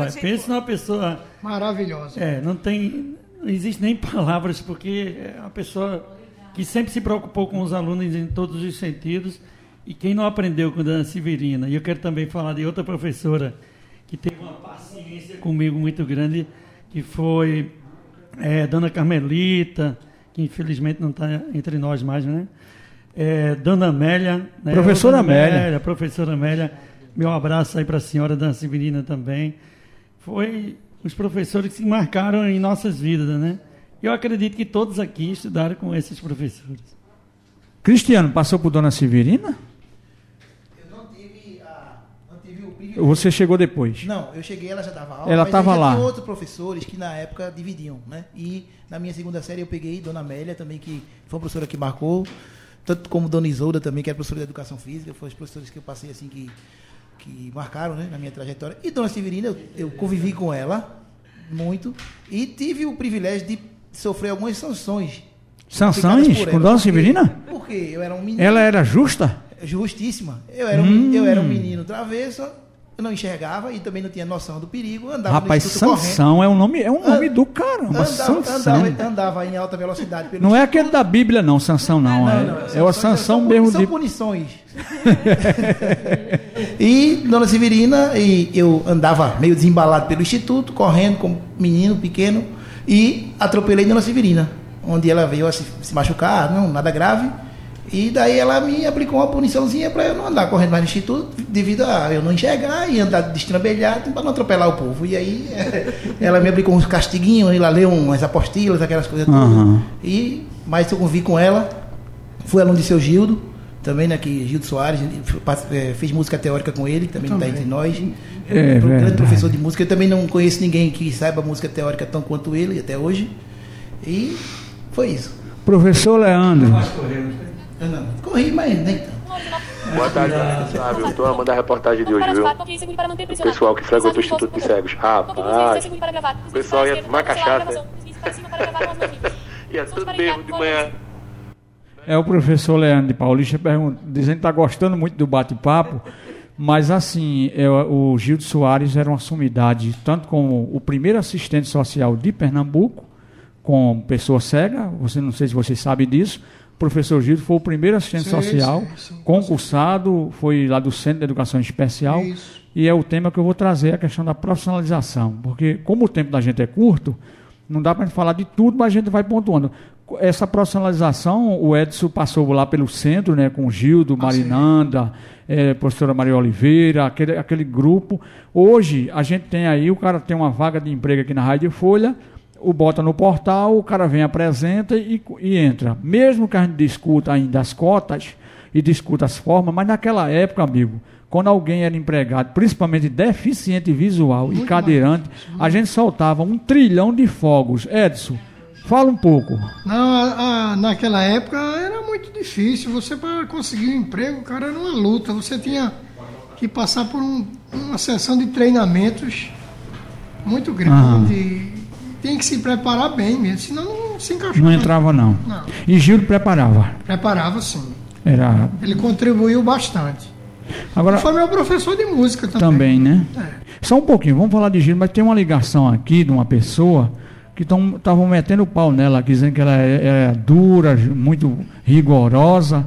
Muito pensa numa pessoa. maravilhosa. É, não tem. Não existe nem [laughs] palavras, porque é uma pessoa que sempre se preocupou com os alunos em todos os sentidos. E quem não aprendeu com a Dona Severina, e eu quero também falar de outra professora que teve uma paciência comigo muito grande, que foi é, Dona Carmelita, que infelizmente não está entre nós mais, né? É, Dona Amélia. Né? Professora Dona Amélia. Professora Amélia. Meu abraço aí para a senhora Dona Severina também. Foi os professores que se marcaram em nossas vidas, né? Eu acredito que todos aqui estudaram com esses professores. Cristiano, passou por dona Severina? Eu não tive, a, não tive o privilégio. Você chegou depois? Não, eu cheguei, ela já dava aula. Ela mas tava aí já lá. Tinha outros professores que na época dividiam, né? E na minha segunda série eu peguei Dona Amélia também, que foi uma professora que marcou, tanto como Dona Isolda também, que era professora de educação física, foram os professores que eu passei assim que, que marcaram, né, na minha trajetória. E Dona Severina, eu, eu convivi com ela muito e tive o privilégio de sofrer algumas sanções. Sanções com dona porque- Severina? Porque eu era um menino. Ela era justa? Justíssima. Eu era, um, Hum. eu era um menino travesso, eu não enxergava e também não tinha noção do perigo. Andava Rapaz, no instituto Sansão é um nome, é um nome An- do caramba. correndo. Andava, andava, andava em alta velocidade pelo Não é aquele da Bíblia, não, Sansão, não. é, é o Sanções Sansão são, mesmo são de. punições. [laughs] e Dona Severina, e eu andava meio desembalado pelo instituto, correndo como menino pequeno, e atropelei Dona Severina, onde ela veio a se, se machucar, não, nada grave. E daí ela me aplicou uma puniçãozinha para eu não andar correndo mais no instituto, devido a eu não enxergar e andar destrambelhado para não atropelar o povo. E aí [laughs] ela me aplicou uns castiguinhos, ela leu umas apostilas, aquelas coisas todas. Aham. E, mas eu convivi com ela, fui aluno de seu Gildo, também, né, que Gildo Soares, eh, fiz música teórica com ele, que também está entre nós. É Pro- grande verdade. professor de música. Eu também não conheço ninguém que saiba música teórica tão quanto ele até hoje. E foi isso. Professor Leandro. Eu não corri, mas nem tanto. Boa tarde, amigo Sábio. Eu tô amando a reportagem de hoje, viu? O pessoal que frequenta o Instituto de Cegos. Rapaz, o pessoal ia tomar cachaça. [laughs] ia tudo bêbado de manhã. É o professor Leandro de Paulista pergunta, dizendo que está gostando muito do bate-papo, mas assim, é, o Gildo Soares era uma sumidade, tanto como o primeiro assistente social de Pernambuco, com pessoa cega, você não sei se você sabe disso, professor Gildo foi o primeiro assistente Sim, social, sim, sim. concursado, foi lá do Centro de Educação Especial, Isso. e é o tema que eu vou trazer, a questão da profissionalização, porque como o tempo da gente é curto, não dá para gente falar de tudo, mas a gente vai pontuando. Essa profissionalização, o Edson passou lá pelo centro, né, com o Gildo, Marinanda, eh, professora Maria Oliveira, aquele, aquele grupo. Hoje, a gente tem aí, o cara tem uma vaga de emprego aqui na Rádio Folha, o bota no portal, o cara vem, apresenta e, e entra. Mesmo que a gente discuta ainda as cotas e discuta as formas, mas naquela época, amigo, quando alguém era empregado, principalmente deficiente visual e cadeirante, a gente soltava um trilhão de fogos. Edson, fala um pouco. Não, a- a- naquela época era muito difícil. Você para conseguir um emprego, cara, era uma luta. Você tinha que passar por um- uma sessão de treinamentos muito grande. Tem que se preparar bem mesmo, senão não se encaixava. Não entrava, não. Não. E Gildo preparava. Preparava sim. Era. Ele contribuiu bastante. Agora, Foi meu professor de música também. também, né? É. Só um pouquinho, vamos falar de Gildo, mas tem uma ligação aqui de uma pessoa que estavam metendo o pau nela, dizendo que ela é, é dura, muito rigorosa.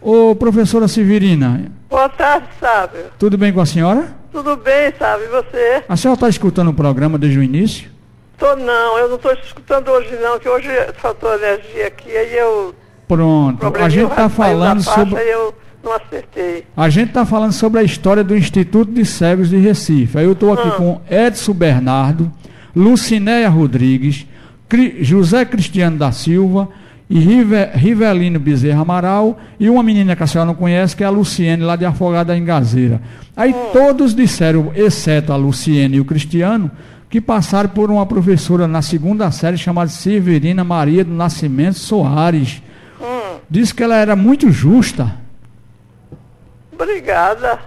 Ô, professora Severina, Boa tarde, Sábio. tudo bem com a senhora? Tudo bem, sabe? E você? A senhora está escutando o programa desde o início? Tô não, eu não estou escutando hoje não, que hoje faltou energia aqui, aí eu... Pronto, a gente está falando faixa, sobre. Eu não acertei. A gente está falando sobre a história do Instituto de Cegos de Recife. Aí eu estou aqui Ah. com Edson Bernardo, Lucinéia Rodrigues, Cri- José Cristiano da Silva e Rive- Rivelino Bezerra Amaral e uma menina que a senhora não conhece, que é a Luciene, lá de Afogada em Gazeira. Aí todos disseram, exceto a Luciene e o Cristiano, que passaram por uma professora na segunda série chamada Severina Maria do Nascimento Soares. Disse que ela era muito justa. Obrigada.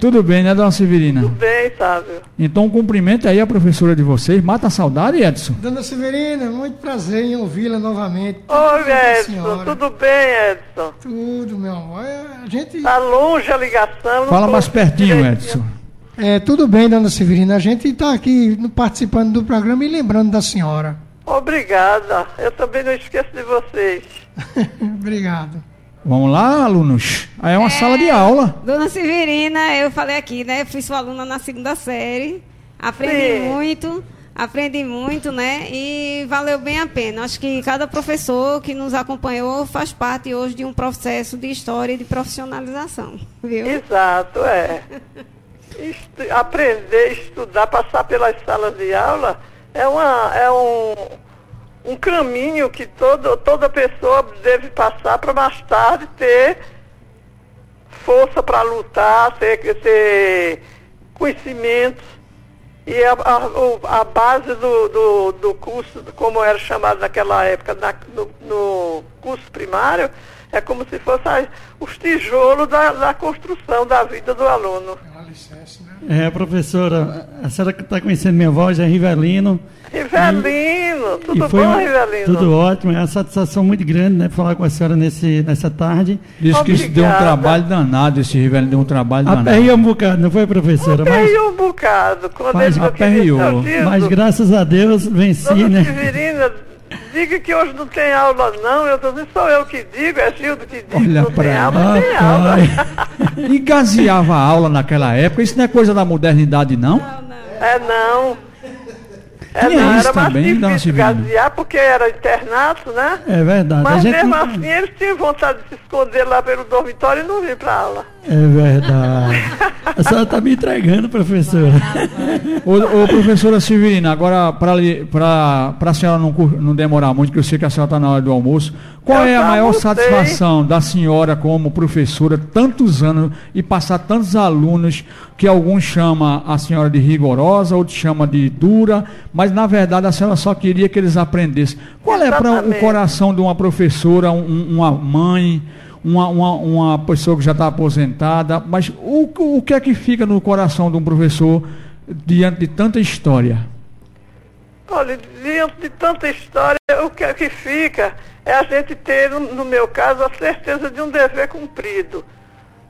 Tudo bem, né, dona Severina? Tudo bem, Sávio. Então, um cumprimento aí a professora de vocês. Mata a saudade, Edson? Dona Severina, muito prazer em ouvi-la novamente. Oi, Tudo Edson. senhora? Tudo bem, Edson? Tudo, meu amor. É, A gente... Tá longe a ligação. Fala mais pertinho, direitinho. Edson. É, tudo bem, dona Severina. A gente está aqui no- participando do programa e lembrando da senhora. Obrigada. Eu também não esqueço de vocês. [laughs] Obrigado. Vamos lá, alunos? Aí é uma sala de aula. Dona Severina, eu falei aqui, né? Eu fui sua aluna na segunda série. Aprendi Sim. muito, aprendi muito, né? E valeu bem a pena. Acho que cada professor que nos acompanhou faz parte hoje de um processo de história e de profissionalização, viu? Exato, é. [laughs] Aprender, estudar, passar pelas salas de aula é, uma, é um, um caminho que todo, toda pessoa deve passar para mais tarde ter força para lutar, ter, ter conhecimentos. E a, a, a base do, do, do curso, como era chamado naquela época, na- no, no curso primário, é como se fosse a- os tijolos da, da construção da vida do aluno. É, professora, a senhora que está conhecendo minha voz é Rivelino. Rivelino, tudo e foi bom, Rivelino? Tudo ótimo, é uma satisfação muito grande né, falar com a senhora nesse, nessa tarde. Diz que isso deu um trabalho danado, esse Rivelino deu um trabalho danado. Aperriou um bocado, não foi, professora? Mas, Aperriou um bocado. Quando Mas ele digo, mas graças a Deus venci, Dona né? Severina, diga que hoje não tem aula não, eu tô dizendo, sou eu que digo, é Gildo que diz que Olha não tem aula, tem aula. E gaseava a aula naquela época. Isso não é coisa da modernidade, não? É não. É Tinha não, isso era mais também, dona difícil gasear porque era internato, né? É verdade. a Mas gente mesmo não- assim eles tinham vontade de se esconder lá pelo dormitório e não vir pra aula. É verdade. A senhora está me entregando, professora. Ô, ô, professora Severina, agora para a senhora não, não demorar muito, que eu sei que a senhora está na hora do almoço, qual Eu é a maior almocei. satisfação da senhora como professora, tantos anos, e passar tantos alunos, que alguns chamam a senhora de rigorosa, outros chamam de dura, mas na verdade a senhora só queria que eles aprendessem. Qual é para o coração de uma professora, um- uma mãe, uma, uma, uma pessoa que já está aposentada, mas o, o que é que fica no coração de um professor diante de tanta história? Olha, diante de tanta história, o que, que fica é a gente ter, no, no meu caso, a certeza de um dever cumprido.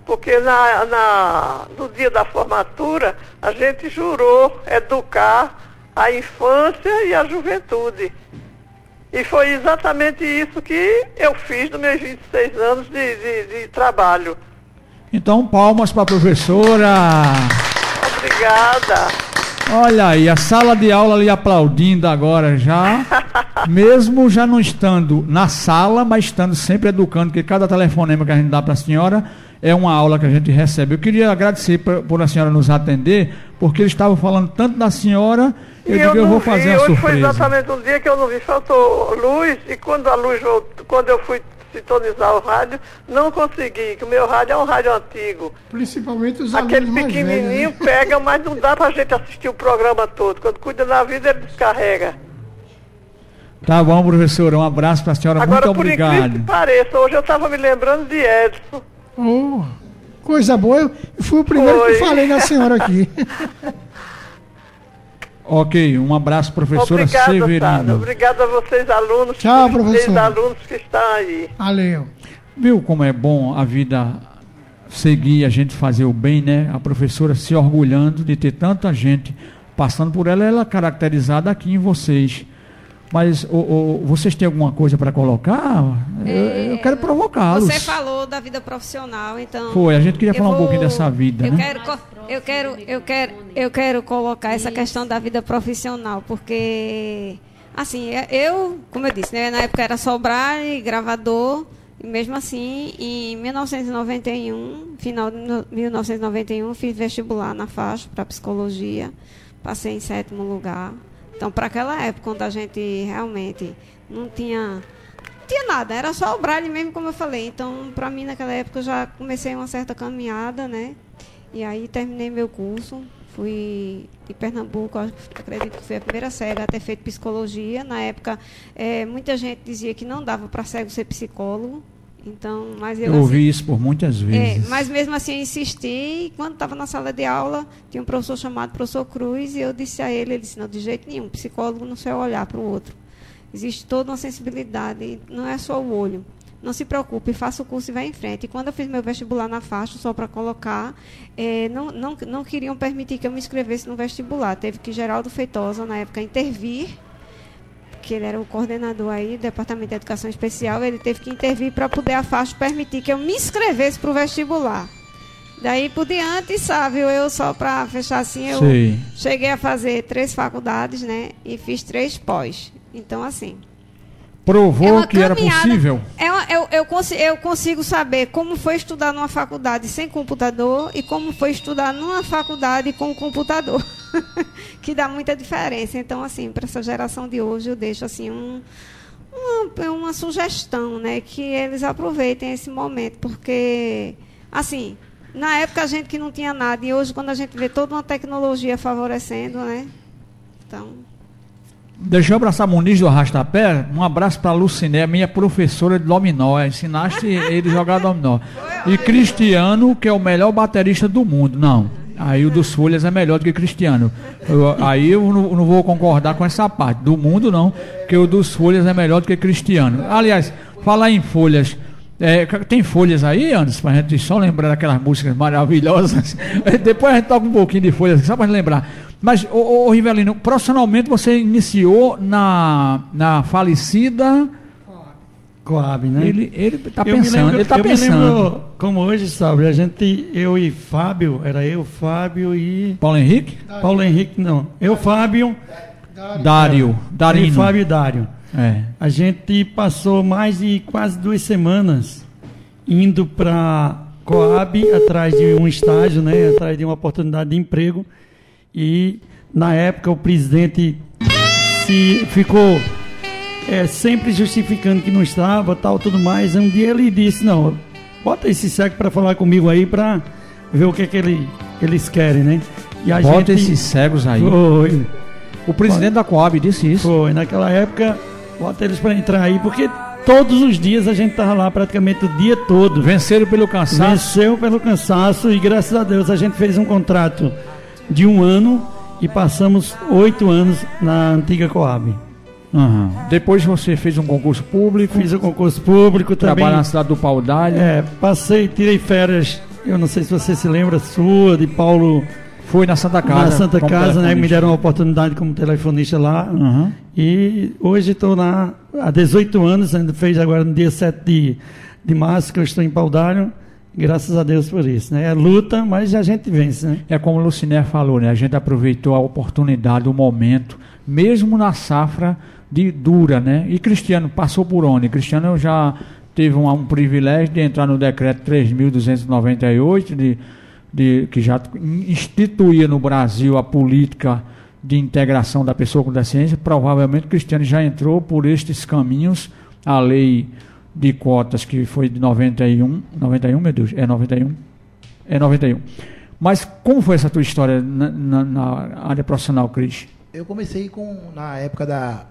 Porque na, na- no dia da formatura, a gente jurou educar a infância e a juventude. E foi exatamente isso que eu fiz nos meus 26 anos de, de- de trabalho. Então, palmas para a professora. Obrigada. Olha aí, a sala de aula ali aplaudindo agora já, [laughs] mesmo já não estando na sala, mas estando sempre educando, porque cada telefonema que a gente dá para a senhora é uma aula que a gente recebe. Eu queria agradecer por, por a senhora nos atender, porque eles estavam falando tanto da senhora, eu E digo, eu não vou vi. fazer a Hoje foi surpresa. exatamente um dia que eu não vi, faltou luz, e quando a luz voltou, quando eu fui sintonizar o rádio, não consegui, que o meu rádio é um rádio antigo. Principalmente os Aquele pequenininho velhos. né? pega, mas não dá pra gente assistir o programa todo. Quando cuida da vida, ele descarrega. Tá bom, professora, um abraço para a senhora, Agora, muito por incrível que obrigado. pareça, hoje eu estava me lembrando de Edson. Oh, coisa boa. Eu fui o primeiro Foi. que falei na senhora aqui. [laughs] Ok, um abraço, professora Obrigada, Sara. Severino. Obrigada a vocês, alunos. Tchau, professora. alunos que estão aí. Valeu. Viu como é bom a vida seguir, a gente fazer o bem, né? A professora se orgulhando de ter tanta gente passando por ela, ela é caracterizada aqui em vocês. Mas o, o- vocês têm alguma coisa para colocar? Eu, eu quero provocá-los. Você falou da vida profissional, então. Foi, a gente queria falar um vou- pouquinho dessa vida, eu né? Quero, eu quero, eu quero, eu quero colocar essa questão da vida profissional, porque assim, é- eu, como eu disse, né, na época era Sobrar e gravador, e mesmo assim, em 1991, final de no- 1991, fiz vestibular na faixa para psicologia, passei em sétimo lugar. Então, para aquela época, quando a gente realmente não tinha não tinha nada, era só o Braille mesmo, como eu falei. Então, para mim, naquela época, eu já comecei uma certa caminhada, né? E aí terminei meu curso, fui de Pernambuco, acredito que fui a primeira cega a ter feito psicologia. Na época, eh, muita gente dizia que não dava para cego ser psicólogo. Então, mas eu, Eu ouvi assim, isso por muitas é, vezes. mas mesmo assim eu insisti, e quando estava na sala de aula, tinha um professor chamado professor Cruz, e eu disse a ele, ele disse, não, de jeito nenhum, psicólogo não sei olhar para o outro. Existe toda uma sensibilidade, não é só o olho. Não se preocupe, faça o curso e vá em frente. E quando eu fiz meu vestibular na faixa, só para colocar, eh, não, não, não queriam permitir que eu me inscrevesse no vestibular. Teve que Geraldo Feitosa, na época, intervir que ele era o coordenador aí do Departamento de Educação Especial, ele teve que intervir para poder a faixa permitir que eu me inscrevesse para o vestibular. Daí por diante, sabe, eu só para fechar assim, eu Sei. cheguei a fazer três faculdades, né, e fiz três pós. Então, assim, Provou é que era caminhada. possível. é uma- eu, eu, consi- eu consigo saber como foi estudar numa faculdade sem computador e como foi estudar numa faculdade com computador. [laughs] que dá muita diferença. Então, assim, para essa geração de hoje, eu deixo assim um, uma, uma sugestão, né? Que eles aproveitem esse momento, porque, assim, na época a gente que não tinha nada, e hoje quando a gente vê toda uma tecnologia favorecendo, né? Então, Deixa eu abraçar Muniz do Arrastapé. Um abraço para Luciné, minha professora de dominó. Ensinaste ele a jogar dominó. E Cristiano, que é o melhor baterista do mundo. Não. Aí o dos Folhas é melhor do que Cristiano. Eu- aí eu não, não vou concordar com essa parte. Do mundo não, que o dos Folhas é melhor do que Cristiano. Aliás, falar em folhas. é, tem folhas aí, Anderson, pra gente só lembrar daquelas músicas maravilhosas. [laughs] Depois a gente toca um pouquinho de folhas, só gente lembrar. Mas, ô, ô, Rivelino, profissionalmente você iniciou na, na falecida. Coab, né? Ele, tá me pensando, lembro- ele tá eu me pensando. lembro, como hoje, sabe, a gente, eu e Fábio, era eu, Fábio e. Paulo Henrique? Paulo Henrique, não. Eu, Fábio. Dário. Eu Darino. e Fábio e Dário. É. A gente passou mais de quase duas semanas indo para Coab atrás de um estágio, né, atrás de uma oportunidade de emprego. E na época o presidente se ficou é, sempre justificando que não estava, tal, tudo mais. Um dia ele disse: "Não, bota esse cego para falar comigo aí para ver o que é que ele, eles querem, né?" E a Bota gente esses cegos aí. Foi. O presidente da Coab disse isso. Foi, naquela época, bota eles para entrar aí, porque todos os dias a gente tava lá praticamente o dia todo. Venceram pelo cansaço. Venceu pelo cansaço e graças a Deus a gente fez um contrato de um ano e passamos oito anos na antiga Coab. Aham. Depois você fez um concurso público. Fiz o concurso público também. Trabalha na cidade do Pau d'Alho. É, passei, tirei férias, eu não sei se você se lembra, sua, de Paulo. Foi na Santa Casa. Na Santa Casa, né? Me deram uma oportunidade como telefonista lá. Uhum. E hoje estou lá há 18 anos, ainda fez agora no dia 7 de, de março que eu estou em Paudalho. Graças a Deus por isso, né? É luta, mas a gente vence, né? É como o Luciné falou, né? A gente aproveitou a oportunidade, o momento, mesmo na safra de dura, né? E Cristiano passou por onde? Cristiano já teve um, um privilégio de entrar no decreto 3.298, de, de, que já instituía no Brasil a política de integração da pessoa com deficiência. Provavelmente Cristiano já entrou por estes caminhos, a lei de cotas que foi de 91, 91, meu Deus, é 91, é 91. Mas como foi essa tua história na, na- na área profissional, Cris? Eu comecei com na época da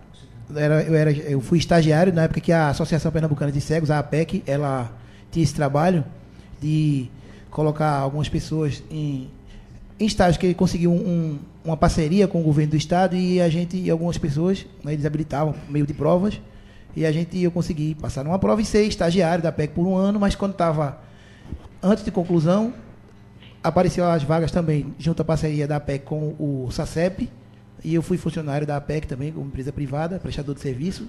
era, eu era eu fui estagiário na época que a Associação Pernambucana de Cegos, a APEC, ela tinha esse trabalho de colocar algumas pessoas em, em estágio que conseguiu um, um- uma parceria com o governo do estado e a gente e algumas pessoas né, eles habilitavam meio de provas e a gente eu consegui passar numa prova e ser estagiário da APEC por um ano, mas quando estava antes de conclusão apareceu as vagas também junto à parceria da APEC com o SACEP e eu fui funcionário da APEC também, como empresa privada, prestador de serviço,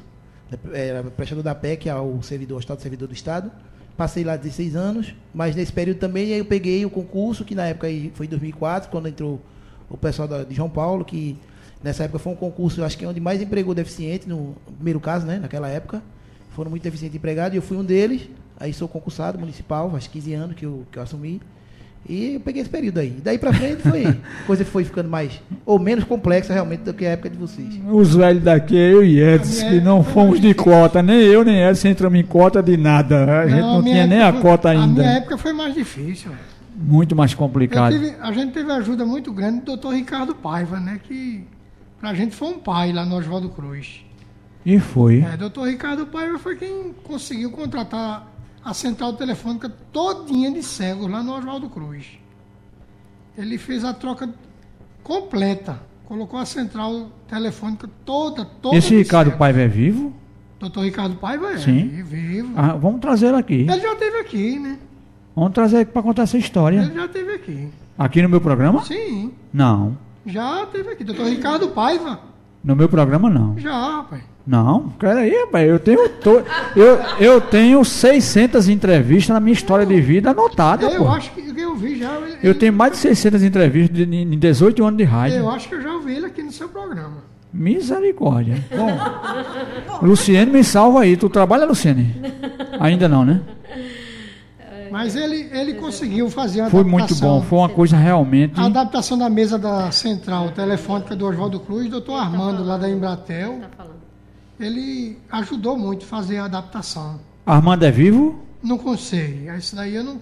era prestador da APEC ao servidor, Estado Servidor do Estado. Passei lá 16 anos, mas nesse período também eu peguei o concurso, que na época foi em 2004, quando entrou o pessoal de João Paulo, que nessa época foi um concurso, eu acho que é onde mais empregou deficiente, no primeiro caso, né, naquela época. Foram muito deficientes empregados e eu fui um deles. Aí sou concursado municipal, faz 15 anos que eu, que eu assumi. E eu peguei esse período aí. Daí pra frente foi. [laughs] coisa foi ficando mais. ou menos complexa realmente do que a época de vocês. Os velhos daqui, eu e Edson, que não fomos de cota, nem eu nem Edson entramos em cota de nada. A gente não, minha tinha nem a foi- cota A minha ainda. época foi mais difícil. Muito mais complicado. tive- a gente teve ajuda muito grande do doutor Ricardo Paiva, né? Que pra gente foi um pai lá no Oswaldo Cruz. E foi. É, doutor Ricardo Paiva foi quem conseguiu contratar a central telefônica todinha de cegos lá no Oswaldo Cruz. Ele fez a troca completa. Colocou a central telefônica toda, toda. Esse Ricardo cegos. Paiva é vivo? Doutor Ricardo Paiva é Sim. vivo. Ah, vamos trazer ele aqui. Ele já esteve aqui, né? Vamos trazer ele para contar essa história. Ele já esteve aqui. Aqui no meu programa? Sim, Não. Já esteve aqui. Doutor Ricardo Paiva. No meu programa, não. Já, rapaz. Não, peraí, rapaz. Eu tenho, to... eu, eu tenho 600 entrevistas na minha história de vida anotada, Eu pô. acho que eu vi já. ele- Eu tenho mais de 600 entrevistas de- em 18 anos de rádio. Eu acho que eu já ouvi ele aqui no seu programa. Misericórdia. Bom, Luciene, me salva aí. Tu trabalha, Luciene? Ainda não, né? Mas ele, ele conseguiu fazer a Foi adaptação. muito bom. Foi uma coisa realmente. A adaptação da mesa da central telefônica do Oswaldo Cruz, doutor Armando, lá da Embratel, ele ajudou muito a fazer a adaptação. Armando é vivo? Não consegui. Isso daí eu não,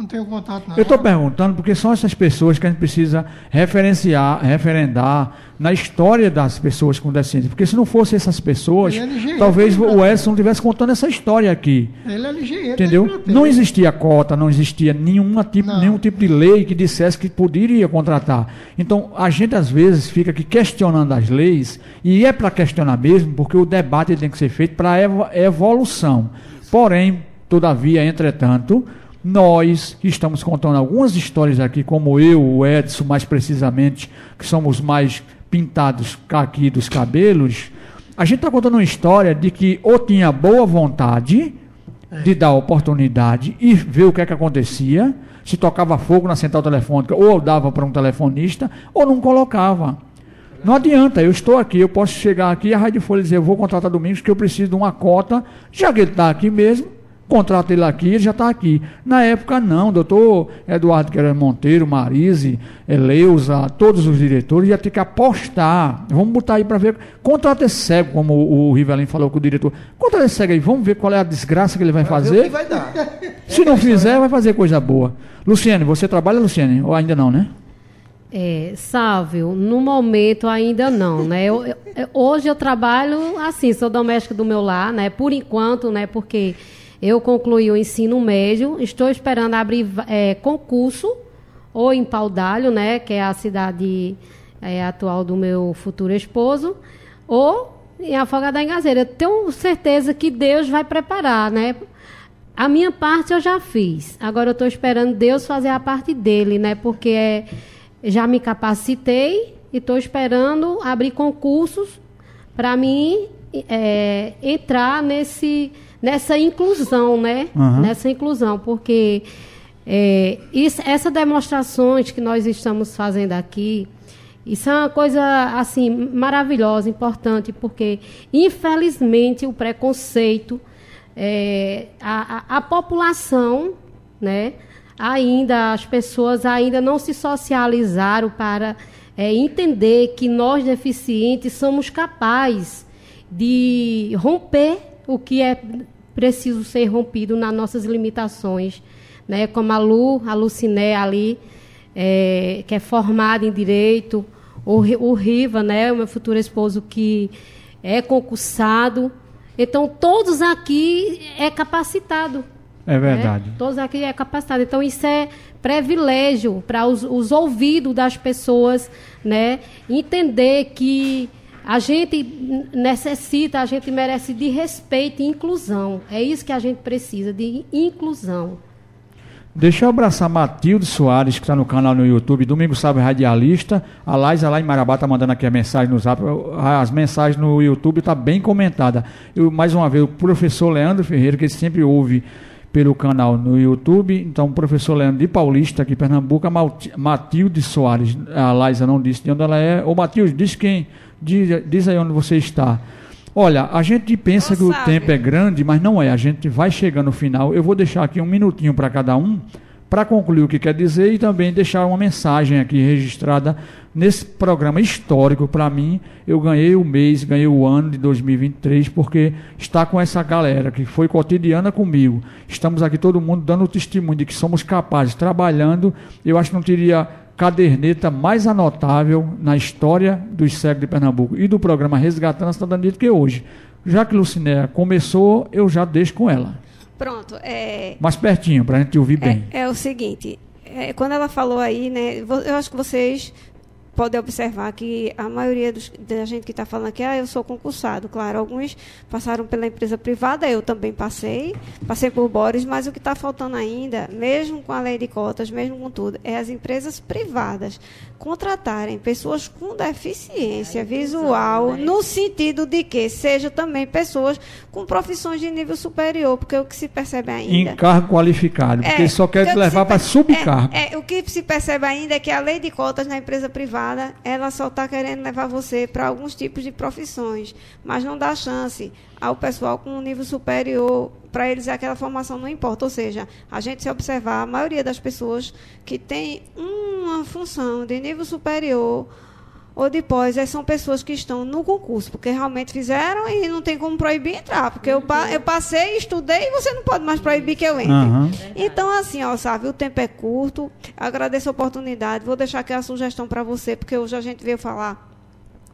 não, tenho contato, não. Eu estou perguntando porque são essas pessoas que a gente precisa referenciar, referendar na história das pessoas com deficiência. Porque se não fossem essas pessoas, é talvez o Edson não estivesse contando essa história aqui. Ele é engenheiro. Entendeu? Não existia cota, não existia nenhuma tipo, Não. nenhum tipo de lei que dissesse que poderia contratar. Então, a gente às vezes fica aqui questionando as leis, e é para questionar mesmo, porque o debate tem que ser feito para evolução. Porém, todavia, entretanto, nós que estamos contando algumas histórias aqui, como eu, o Edson, mais precisamente, que somos mais pintados aqui dos cabelos, a gente está contando uma história de que ou tinha boa vontade de dar oportunidade e ver o que é que acontecia, se tocava fogo na central telefônica, ou dava para um telefonista, ou não colocava. Não adianta, eu estou aqui, eu posso chegar aqui, a Rádio Folha dizer, eu vou contratar Domingos, que eu preciso de uma cota, já que ele está aqui mesmo, contrata ele aqui, ele já está aqui. Na época não, doutor Eduardo Queiroz Monteiro, Marise, Eleusa, todos os diretores, ia ter que apostar. Vamos botar aí para ver. Contrata esse cego, como o, o Rivelin falou com o diretor. Contrata esse cego aí, vamos ver qual é a desgraça que ele vai Pra ver o fazer. que vai dar. [laughs] Se não fizer, vai fazer coisa boa. Luciane, você trabalha, Luciane? Ou ainda não, né? É, Sávio, no momento ainda não, né? Eu- eu- eu- hoje eu trabalho assim, sou doméstica do meu lar, né? Por enquanto, né? Porque eu concluí o ensino médio, estou esperando abrir é, concurso ou em Paudalho, né? Que é a cidade é, atual do meu futuro esposo, ou em Afoga da Engazeira. Tenho certeza que Deus vai preparar, né? A minha parte eu já fiz. Agora eu estou esperando Deus fazer a parte dele, né? Porque é, já me capacitei e estou esperando abrir concursos para mim é, entrar nesse, nessa inclusão, né? Aham. Nessa inclusão, porque é, isso, essas demonstrações que nós estamos fazendo aqui, isso é uma coisa assim maravilhosa, importante, porque infelizmente o preconceito, é, a, a, a população, né, ainda as pessoas ainda não se socializaram para é, entender que nós deficientes somos capazes de romper o que é preciso ser rompido nas nossas limitações, né? Como a Lu, a Luciné ali, é, que é formada em direito, o, o Riva, né? O meu futuro esposo que é concursado. Então todos aqui é capacitado. É verdade. né? Todos aqui é capacitado. Então, isso é privilégio para os, os ouvidos das pessoas, né? Entender que a gente necessita, a gente merece de respeito e inclusão. É isso que a gente precisa, de inclusão. Deixa eu abraçar Matilde Soares, que está no canal no YouTube, Domingo Sábio Radialista. A Laisa lá em Marabá está mandando aqui a mensagem no zap. As mensagens no YouTube estão bem comentadas. Eu, mais uma vez, o professor Leandro Ferreira, que sempre ouve pelo canal no YouTube. Então, o professor Leandro de Paulista, aqui em Pernambuco, a Malti- Matilde Soares. A Laisa não disse de onde ela é. Ô, Matilde, diz quem. Diz, diz aí onde você está. Olha, a gente pensa que o tempo é grande, mas não é. A gente vai chegando no final. Eu vou deixar aqui um minutinho para cada um, para concluir o que quer dizer e também deixar uma mensagem aqui registrada nesse programa histórico. Para mim, eu ganhei o mês, ganhei o ano de 2023, porque está com essa galera que foi cotidiana comigo. Estamos aqui todo mundo dando testemunho de que somos capazes, trabalhando. Eu acho que não teria caderneta mais anotável na história dos cegos de Pernambuco e do programa Resgatando a Cidadania do que hoje. Já que Lucinéia começou, eu já deixo com ela. Pronto. É, Mais pertinho, para a gente ouvir bem. é, é o seguinte, é, quando ela falou aí, né, eu acho que vocês podem observar que a maioria dos, da gente que está falando aqui, ah, eu sou concursado. Claro, alguns passaram pela empresa privada, eu também passei, passei por Boris, mas o que está faltando ainda, mesmo com a lei de cotas, mesmo com tudo, é as empresas privadas contratarem pessoas com deficiência visual, no sentido de que sejam também pessoas com profissões de nível superior, porque o que se percebe ainda. Em cargo qualificado, porque só quer te levar para per- subcargo. É, é, o que se percebe ainda é que a lei de cotas na empresa privada, ela só está querendo levar você para alguns tipos de profissões, mas não dá chance ao pessoal com um nível superior, para eles aquela formação não importa. Ou seja, a gente se observar, a maioria das pessoas que tem uma função de nível superior ou de pós, eh, são pessoas que estão no concurso, porque realmente fizeram e não tem como proibir entrar, porque eu, pa- eu passei, estudei e você não pode mais proibir que eu entre. Aham. Então, assim, ó, sabe, o tempo é curto. Agradeço a oportunidade. Vou deixar aqui a sugestão para você, porque hoje a gente veio falar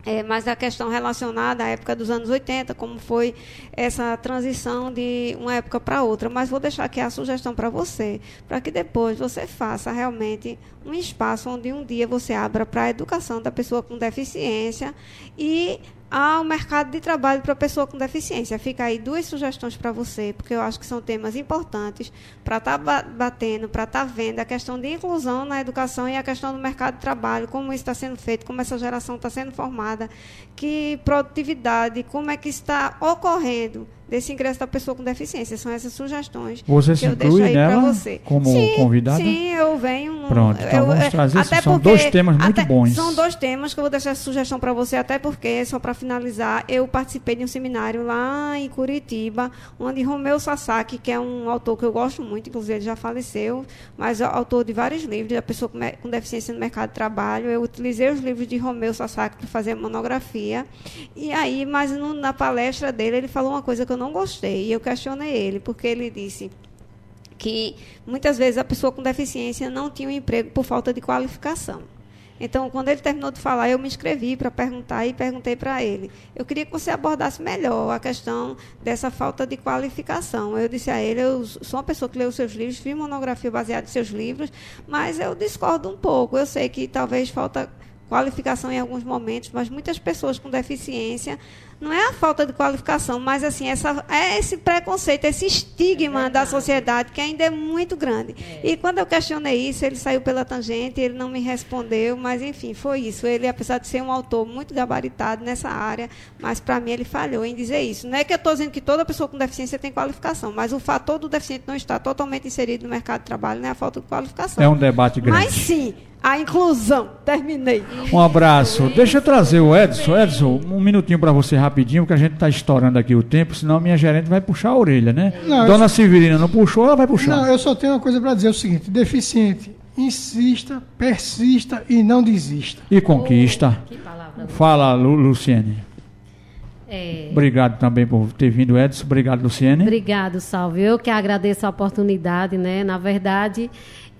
é, mais da questão relacionada à época dos anos 80, como foi essa transição de uma época para outra. Mas vou deixar aqui a sugestão para você, para que depois você faça realmente um espaço onde um dia você abra para a educação da pessoa com deficiência e ao mercado de trabalho para pessoa com deficiência. Fica aí duas sugestões para você, porque eu acho que são temas importantes para estar batendo, para estar vendo a questão de inclusão na educação e a questão do mercado de trabalho, como isso está sendo feito, como essa geração está sendo formada, que produtividade, como é que está ocorrendo desse ingresso da pessoa com deficiência. São essas sugestões Você que se eu deixo aí para você. como sim, convidada? Sim, eu venho. no- Pronto, então eu- vamos é, trazer- até são porque- dois temas muito até- bons. São dois temas que eu vou deixar essa sugestão para você, até porque, só para finalizar, eu participei de um seminário lá em Curitiba, onde Romeu Sasaki, que é um autor que eu gosto muito, inclusive ele já faleceu, mas é autor de vários livros, da pessoa com, com deficiência no mercado de trabalho. Eu utilizei os livros de Romeu Sasaki para fazer monografia. E aí, mas no- na palestra dele, ele falou uma coisa que eu não gostei, e eu questionei ele, porque ele disse que muitas vezes a pessoa com deficiência não tinha um emprego por falta de qualificação. Então, quando ele terminou de falar, eu me inscrevi para perguntar e perguntei para ele. Eu queria que você abordasse melhor a questão dessa falta de qualificação. Eu disse a ele, eu sou uma pessoa que leu seus livros, fiz monografia baseada em seus livros, mas eu discordo um pouco. Eu sei que talvez falta qualificação em alguns momentos, mas muitas pessoas com deficiência não é a falta de qualificação, mas assim essa é esse preconceito, esse estigma da sociedade que ainda é muito grande. E quando eu questionei isso, ele saiu pela tangente, ele não me respondeu, mas enfim, foi isso. Ele, apesar de ser um autor muito gabaritado nessa área, mas para mim ele falhou em dizer isso. Não é que eu estou dizendo que toda pessoa com deficiência tem qualificação, mas o fator do deficiente não estar totalmente inserido no mercado de trabalho não é a falta de qualificação. É um debate grande. Mas sim, a inclusão. Terminei. Um abraço. Deixa eu trazer o Edson. Edson, um minutinho para você rapidinho, porque a gente está estourando aqui o tempo, senão a minha gerente vai puxar a orelha, né? Não, eu Dona Severina não puxou, ela vai puxar. Não, eu só tenho uma coisa para dizer: é o seguinte, deficiente, insista, persista e não desista. E conquista. Que palavra. Fala, Lu, Luciene. É, Obrigado também por ter vindo, Edson. Obrigado, Luciene. Obrigado, Salve. Eu que agradeço a oportunidade, né? Na verdade,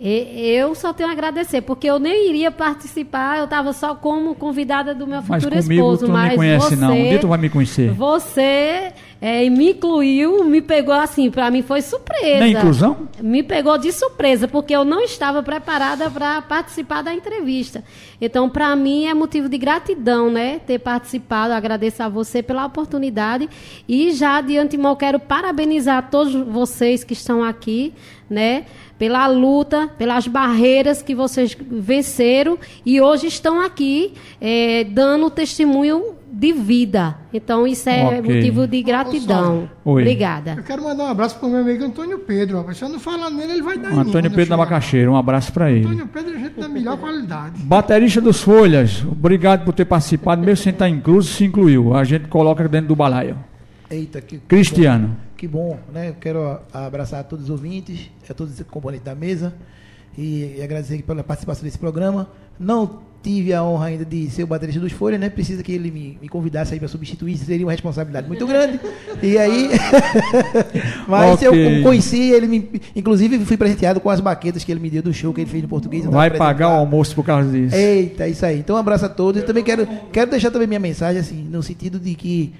e- eu só tenho a agradecer, porque eu nem iria participar, eu estava só como convidada do meu Mas futuro comigo esposo. tu não mas me conhece, você, não. Um dia tu vai me conhecer. Você é, me incluiu, me pegou assim, para mim foi surpresa. Na inclusão? Me pegou de surpresa, porque eu não estava preparada para participar da entrevista. Então, para mim, é motivo de gratidão, né? Ter participado. Agradeço a você pela oportunidade. E já de antemão quero parabenizar todos vocês que estão aqui, né? Pela luta, pelas barreiras que vocês venceram e hoje estão aqui eh, dando testemunho de vida. Então, isso é Ok. motivo de gratidão. Oi. Obrigada. Eu quero mandar um abraço para o meu amigo Antônio Pedro. rapaz. Se eu não falar nele, ele vai dar Antônio Pedro da. Macaxeira, um abraço para ele. Antônio Pedro é gente da melhor qualidade. Baterista dos Folhas, obrigado por ter participado, mesmo sem estar incluso, se incluiu. A gente coloca dentro do balaio. Eita, que Cristiano. Que bom, né? Eu quero abraçar todos os ouvintes, a todos os componentes da mesa e, agradecer pela participação desse programa. Não tive a honra ainda de ser o baterista dos Folhas, né? Precisa que ele me, me convidasse aí para substituir, seria uma responsabilidade muito grande. E aí, [laughs] mas eu Ok. conheci ele, me, inclusive fui presenteado com as baquetas que ele me deu do show que ele fez no português. eu Vai pagar o almoço por causa disso. Eita, isso aí. Então, um abraço a todos. Eu também quero, quero deixar também minha mensagem, assim, no sentido de que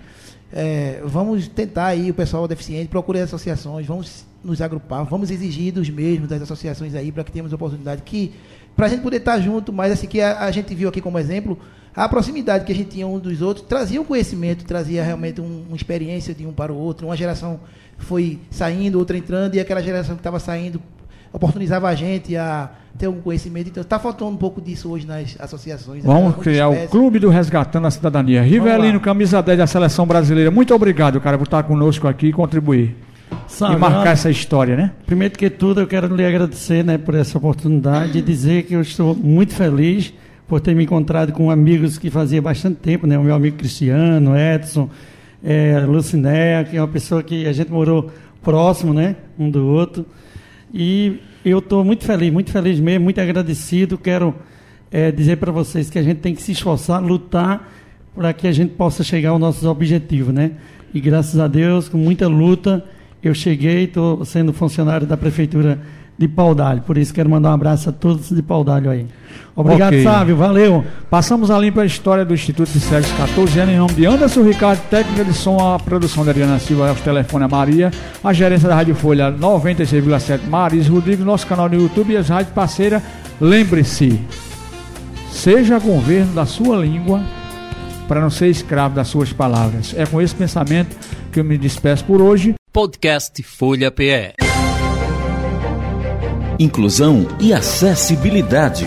é, vamos tentar aí, o pessoal deficiente, procure as associações, vamos nos agrupar, vamos exigir dos mesmos, das associações aí, para que tenhamos oportunidade que, para a gente poder estar junto, mas assim que a, a, gente viu aqui como exemplo, a proximidade que a gente tinha um dos outros trazia um conhecimento, trazia realmente um, uma experiência de um para o outro, uma geração foi saindo, outra entrando, e aquela geração que estava saindo oportunizava a gente a ter algum conhecimento. Então, está faltando um pouco disso hoje nas associações. Vamos criar o Clube do Resgatando a Cidadania. Rivelino, camisa 10 da Seleção Brasileira. Muito obrigado, cara, por estar conosco aqui e contribuir. Sabe, e marcar essa história, né? Primeiro que tudo, eu quero lhe agradecer né, por essa oportunidade e dizer que eu estou muito feliz por ter me encontrado com amigos que fazia bastante tempo, né? O meu amigo Cristiano, Edson, é, Lucinéia, que é uma pessoa que a gente morou próximo, né? Um do outro. E eu estou muito feliz, muito feliz mesmo, muito agradecido. Quero é, dizer para vocês que a gente tem que se esforçar, lutar para que a gente possa chegar aos nossos objetivos, né? E graças a Deus, com muita luta, eu cheguei, estou sendo funcionário da prefeitura de Paudalho. Por isso quero mandar um abraço a todos de Paudalho aí. Obrigado, okay. Sávio. Valeu. Passamos a limpa a história do Instituto de Sérgio 14 anos, em nome de Anderson Ricardo, técnica de som, a produção da Adriana Silva, os telefone a Maria, a gerência da Rádio Folha 96,7, Maris Rodrigues, nosso canal no YouTube e as rádios parceiras. Lembre-se, seja governo da sua língua para não ser escravo das suas palavras. É com esse pensamento que eu me despeço por hoje. Podcast Folha PE. Inclusão e acessibilidade.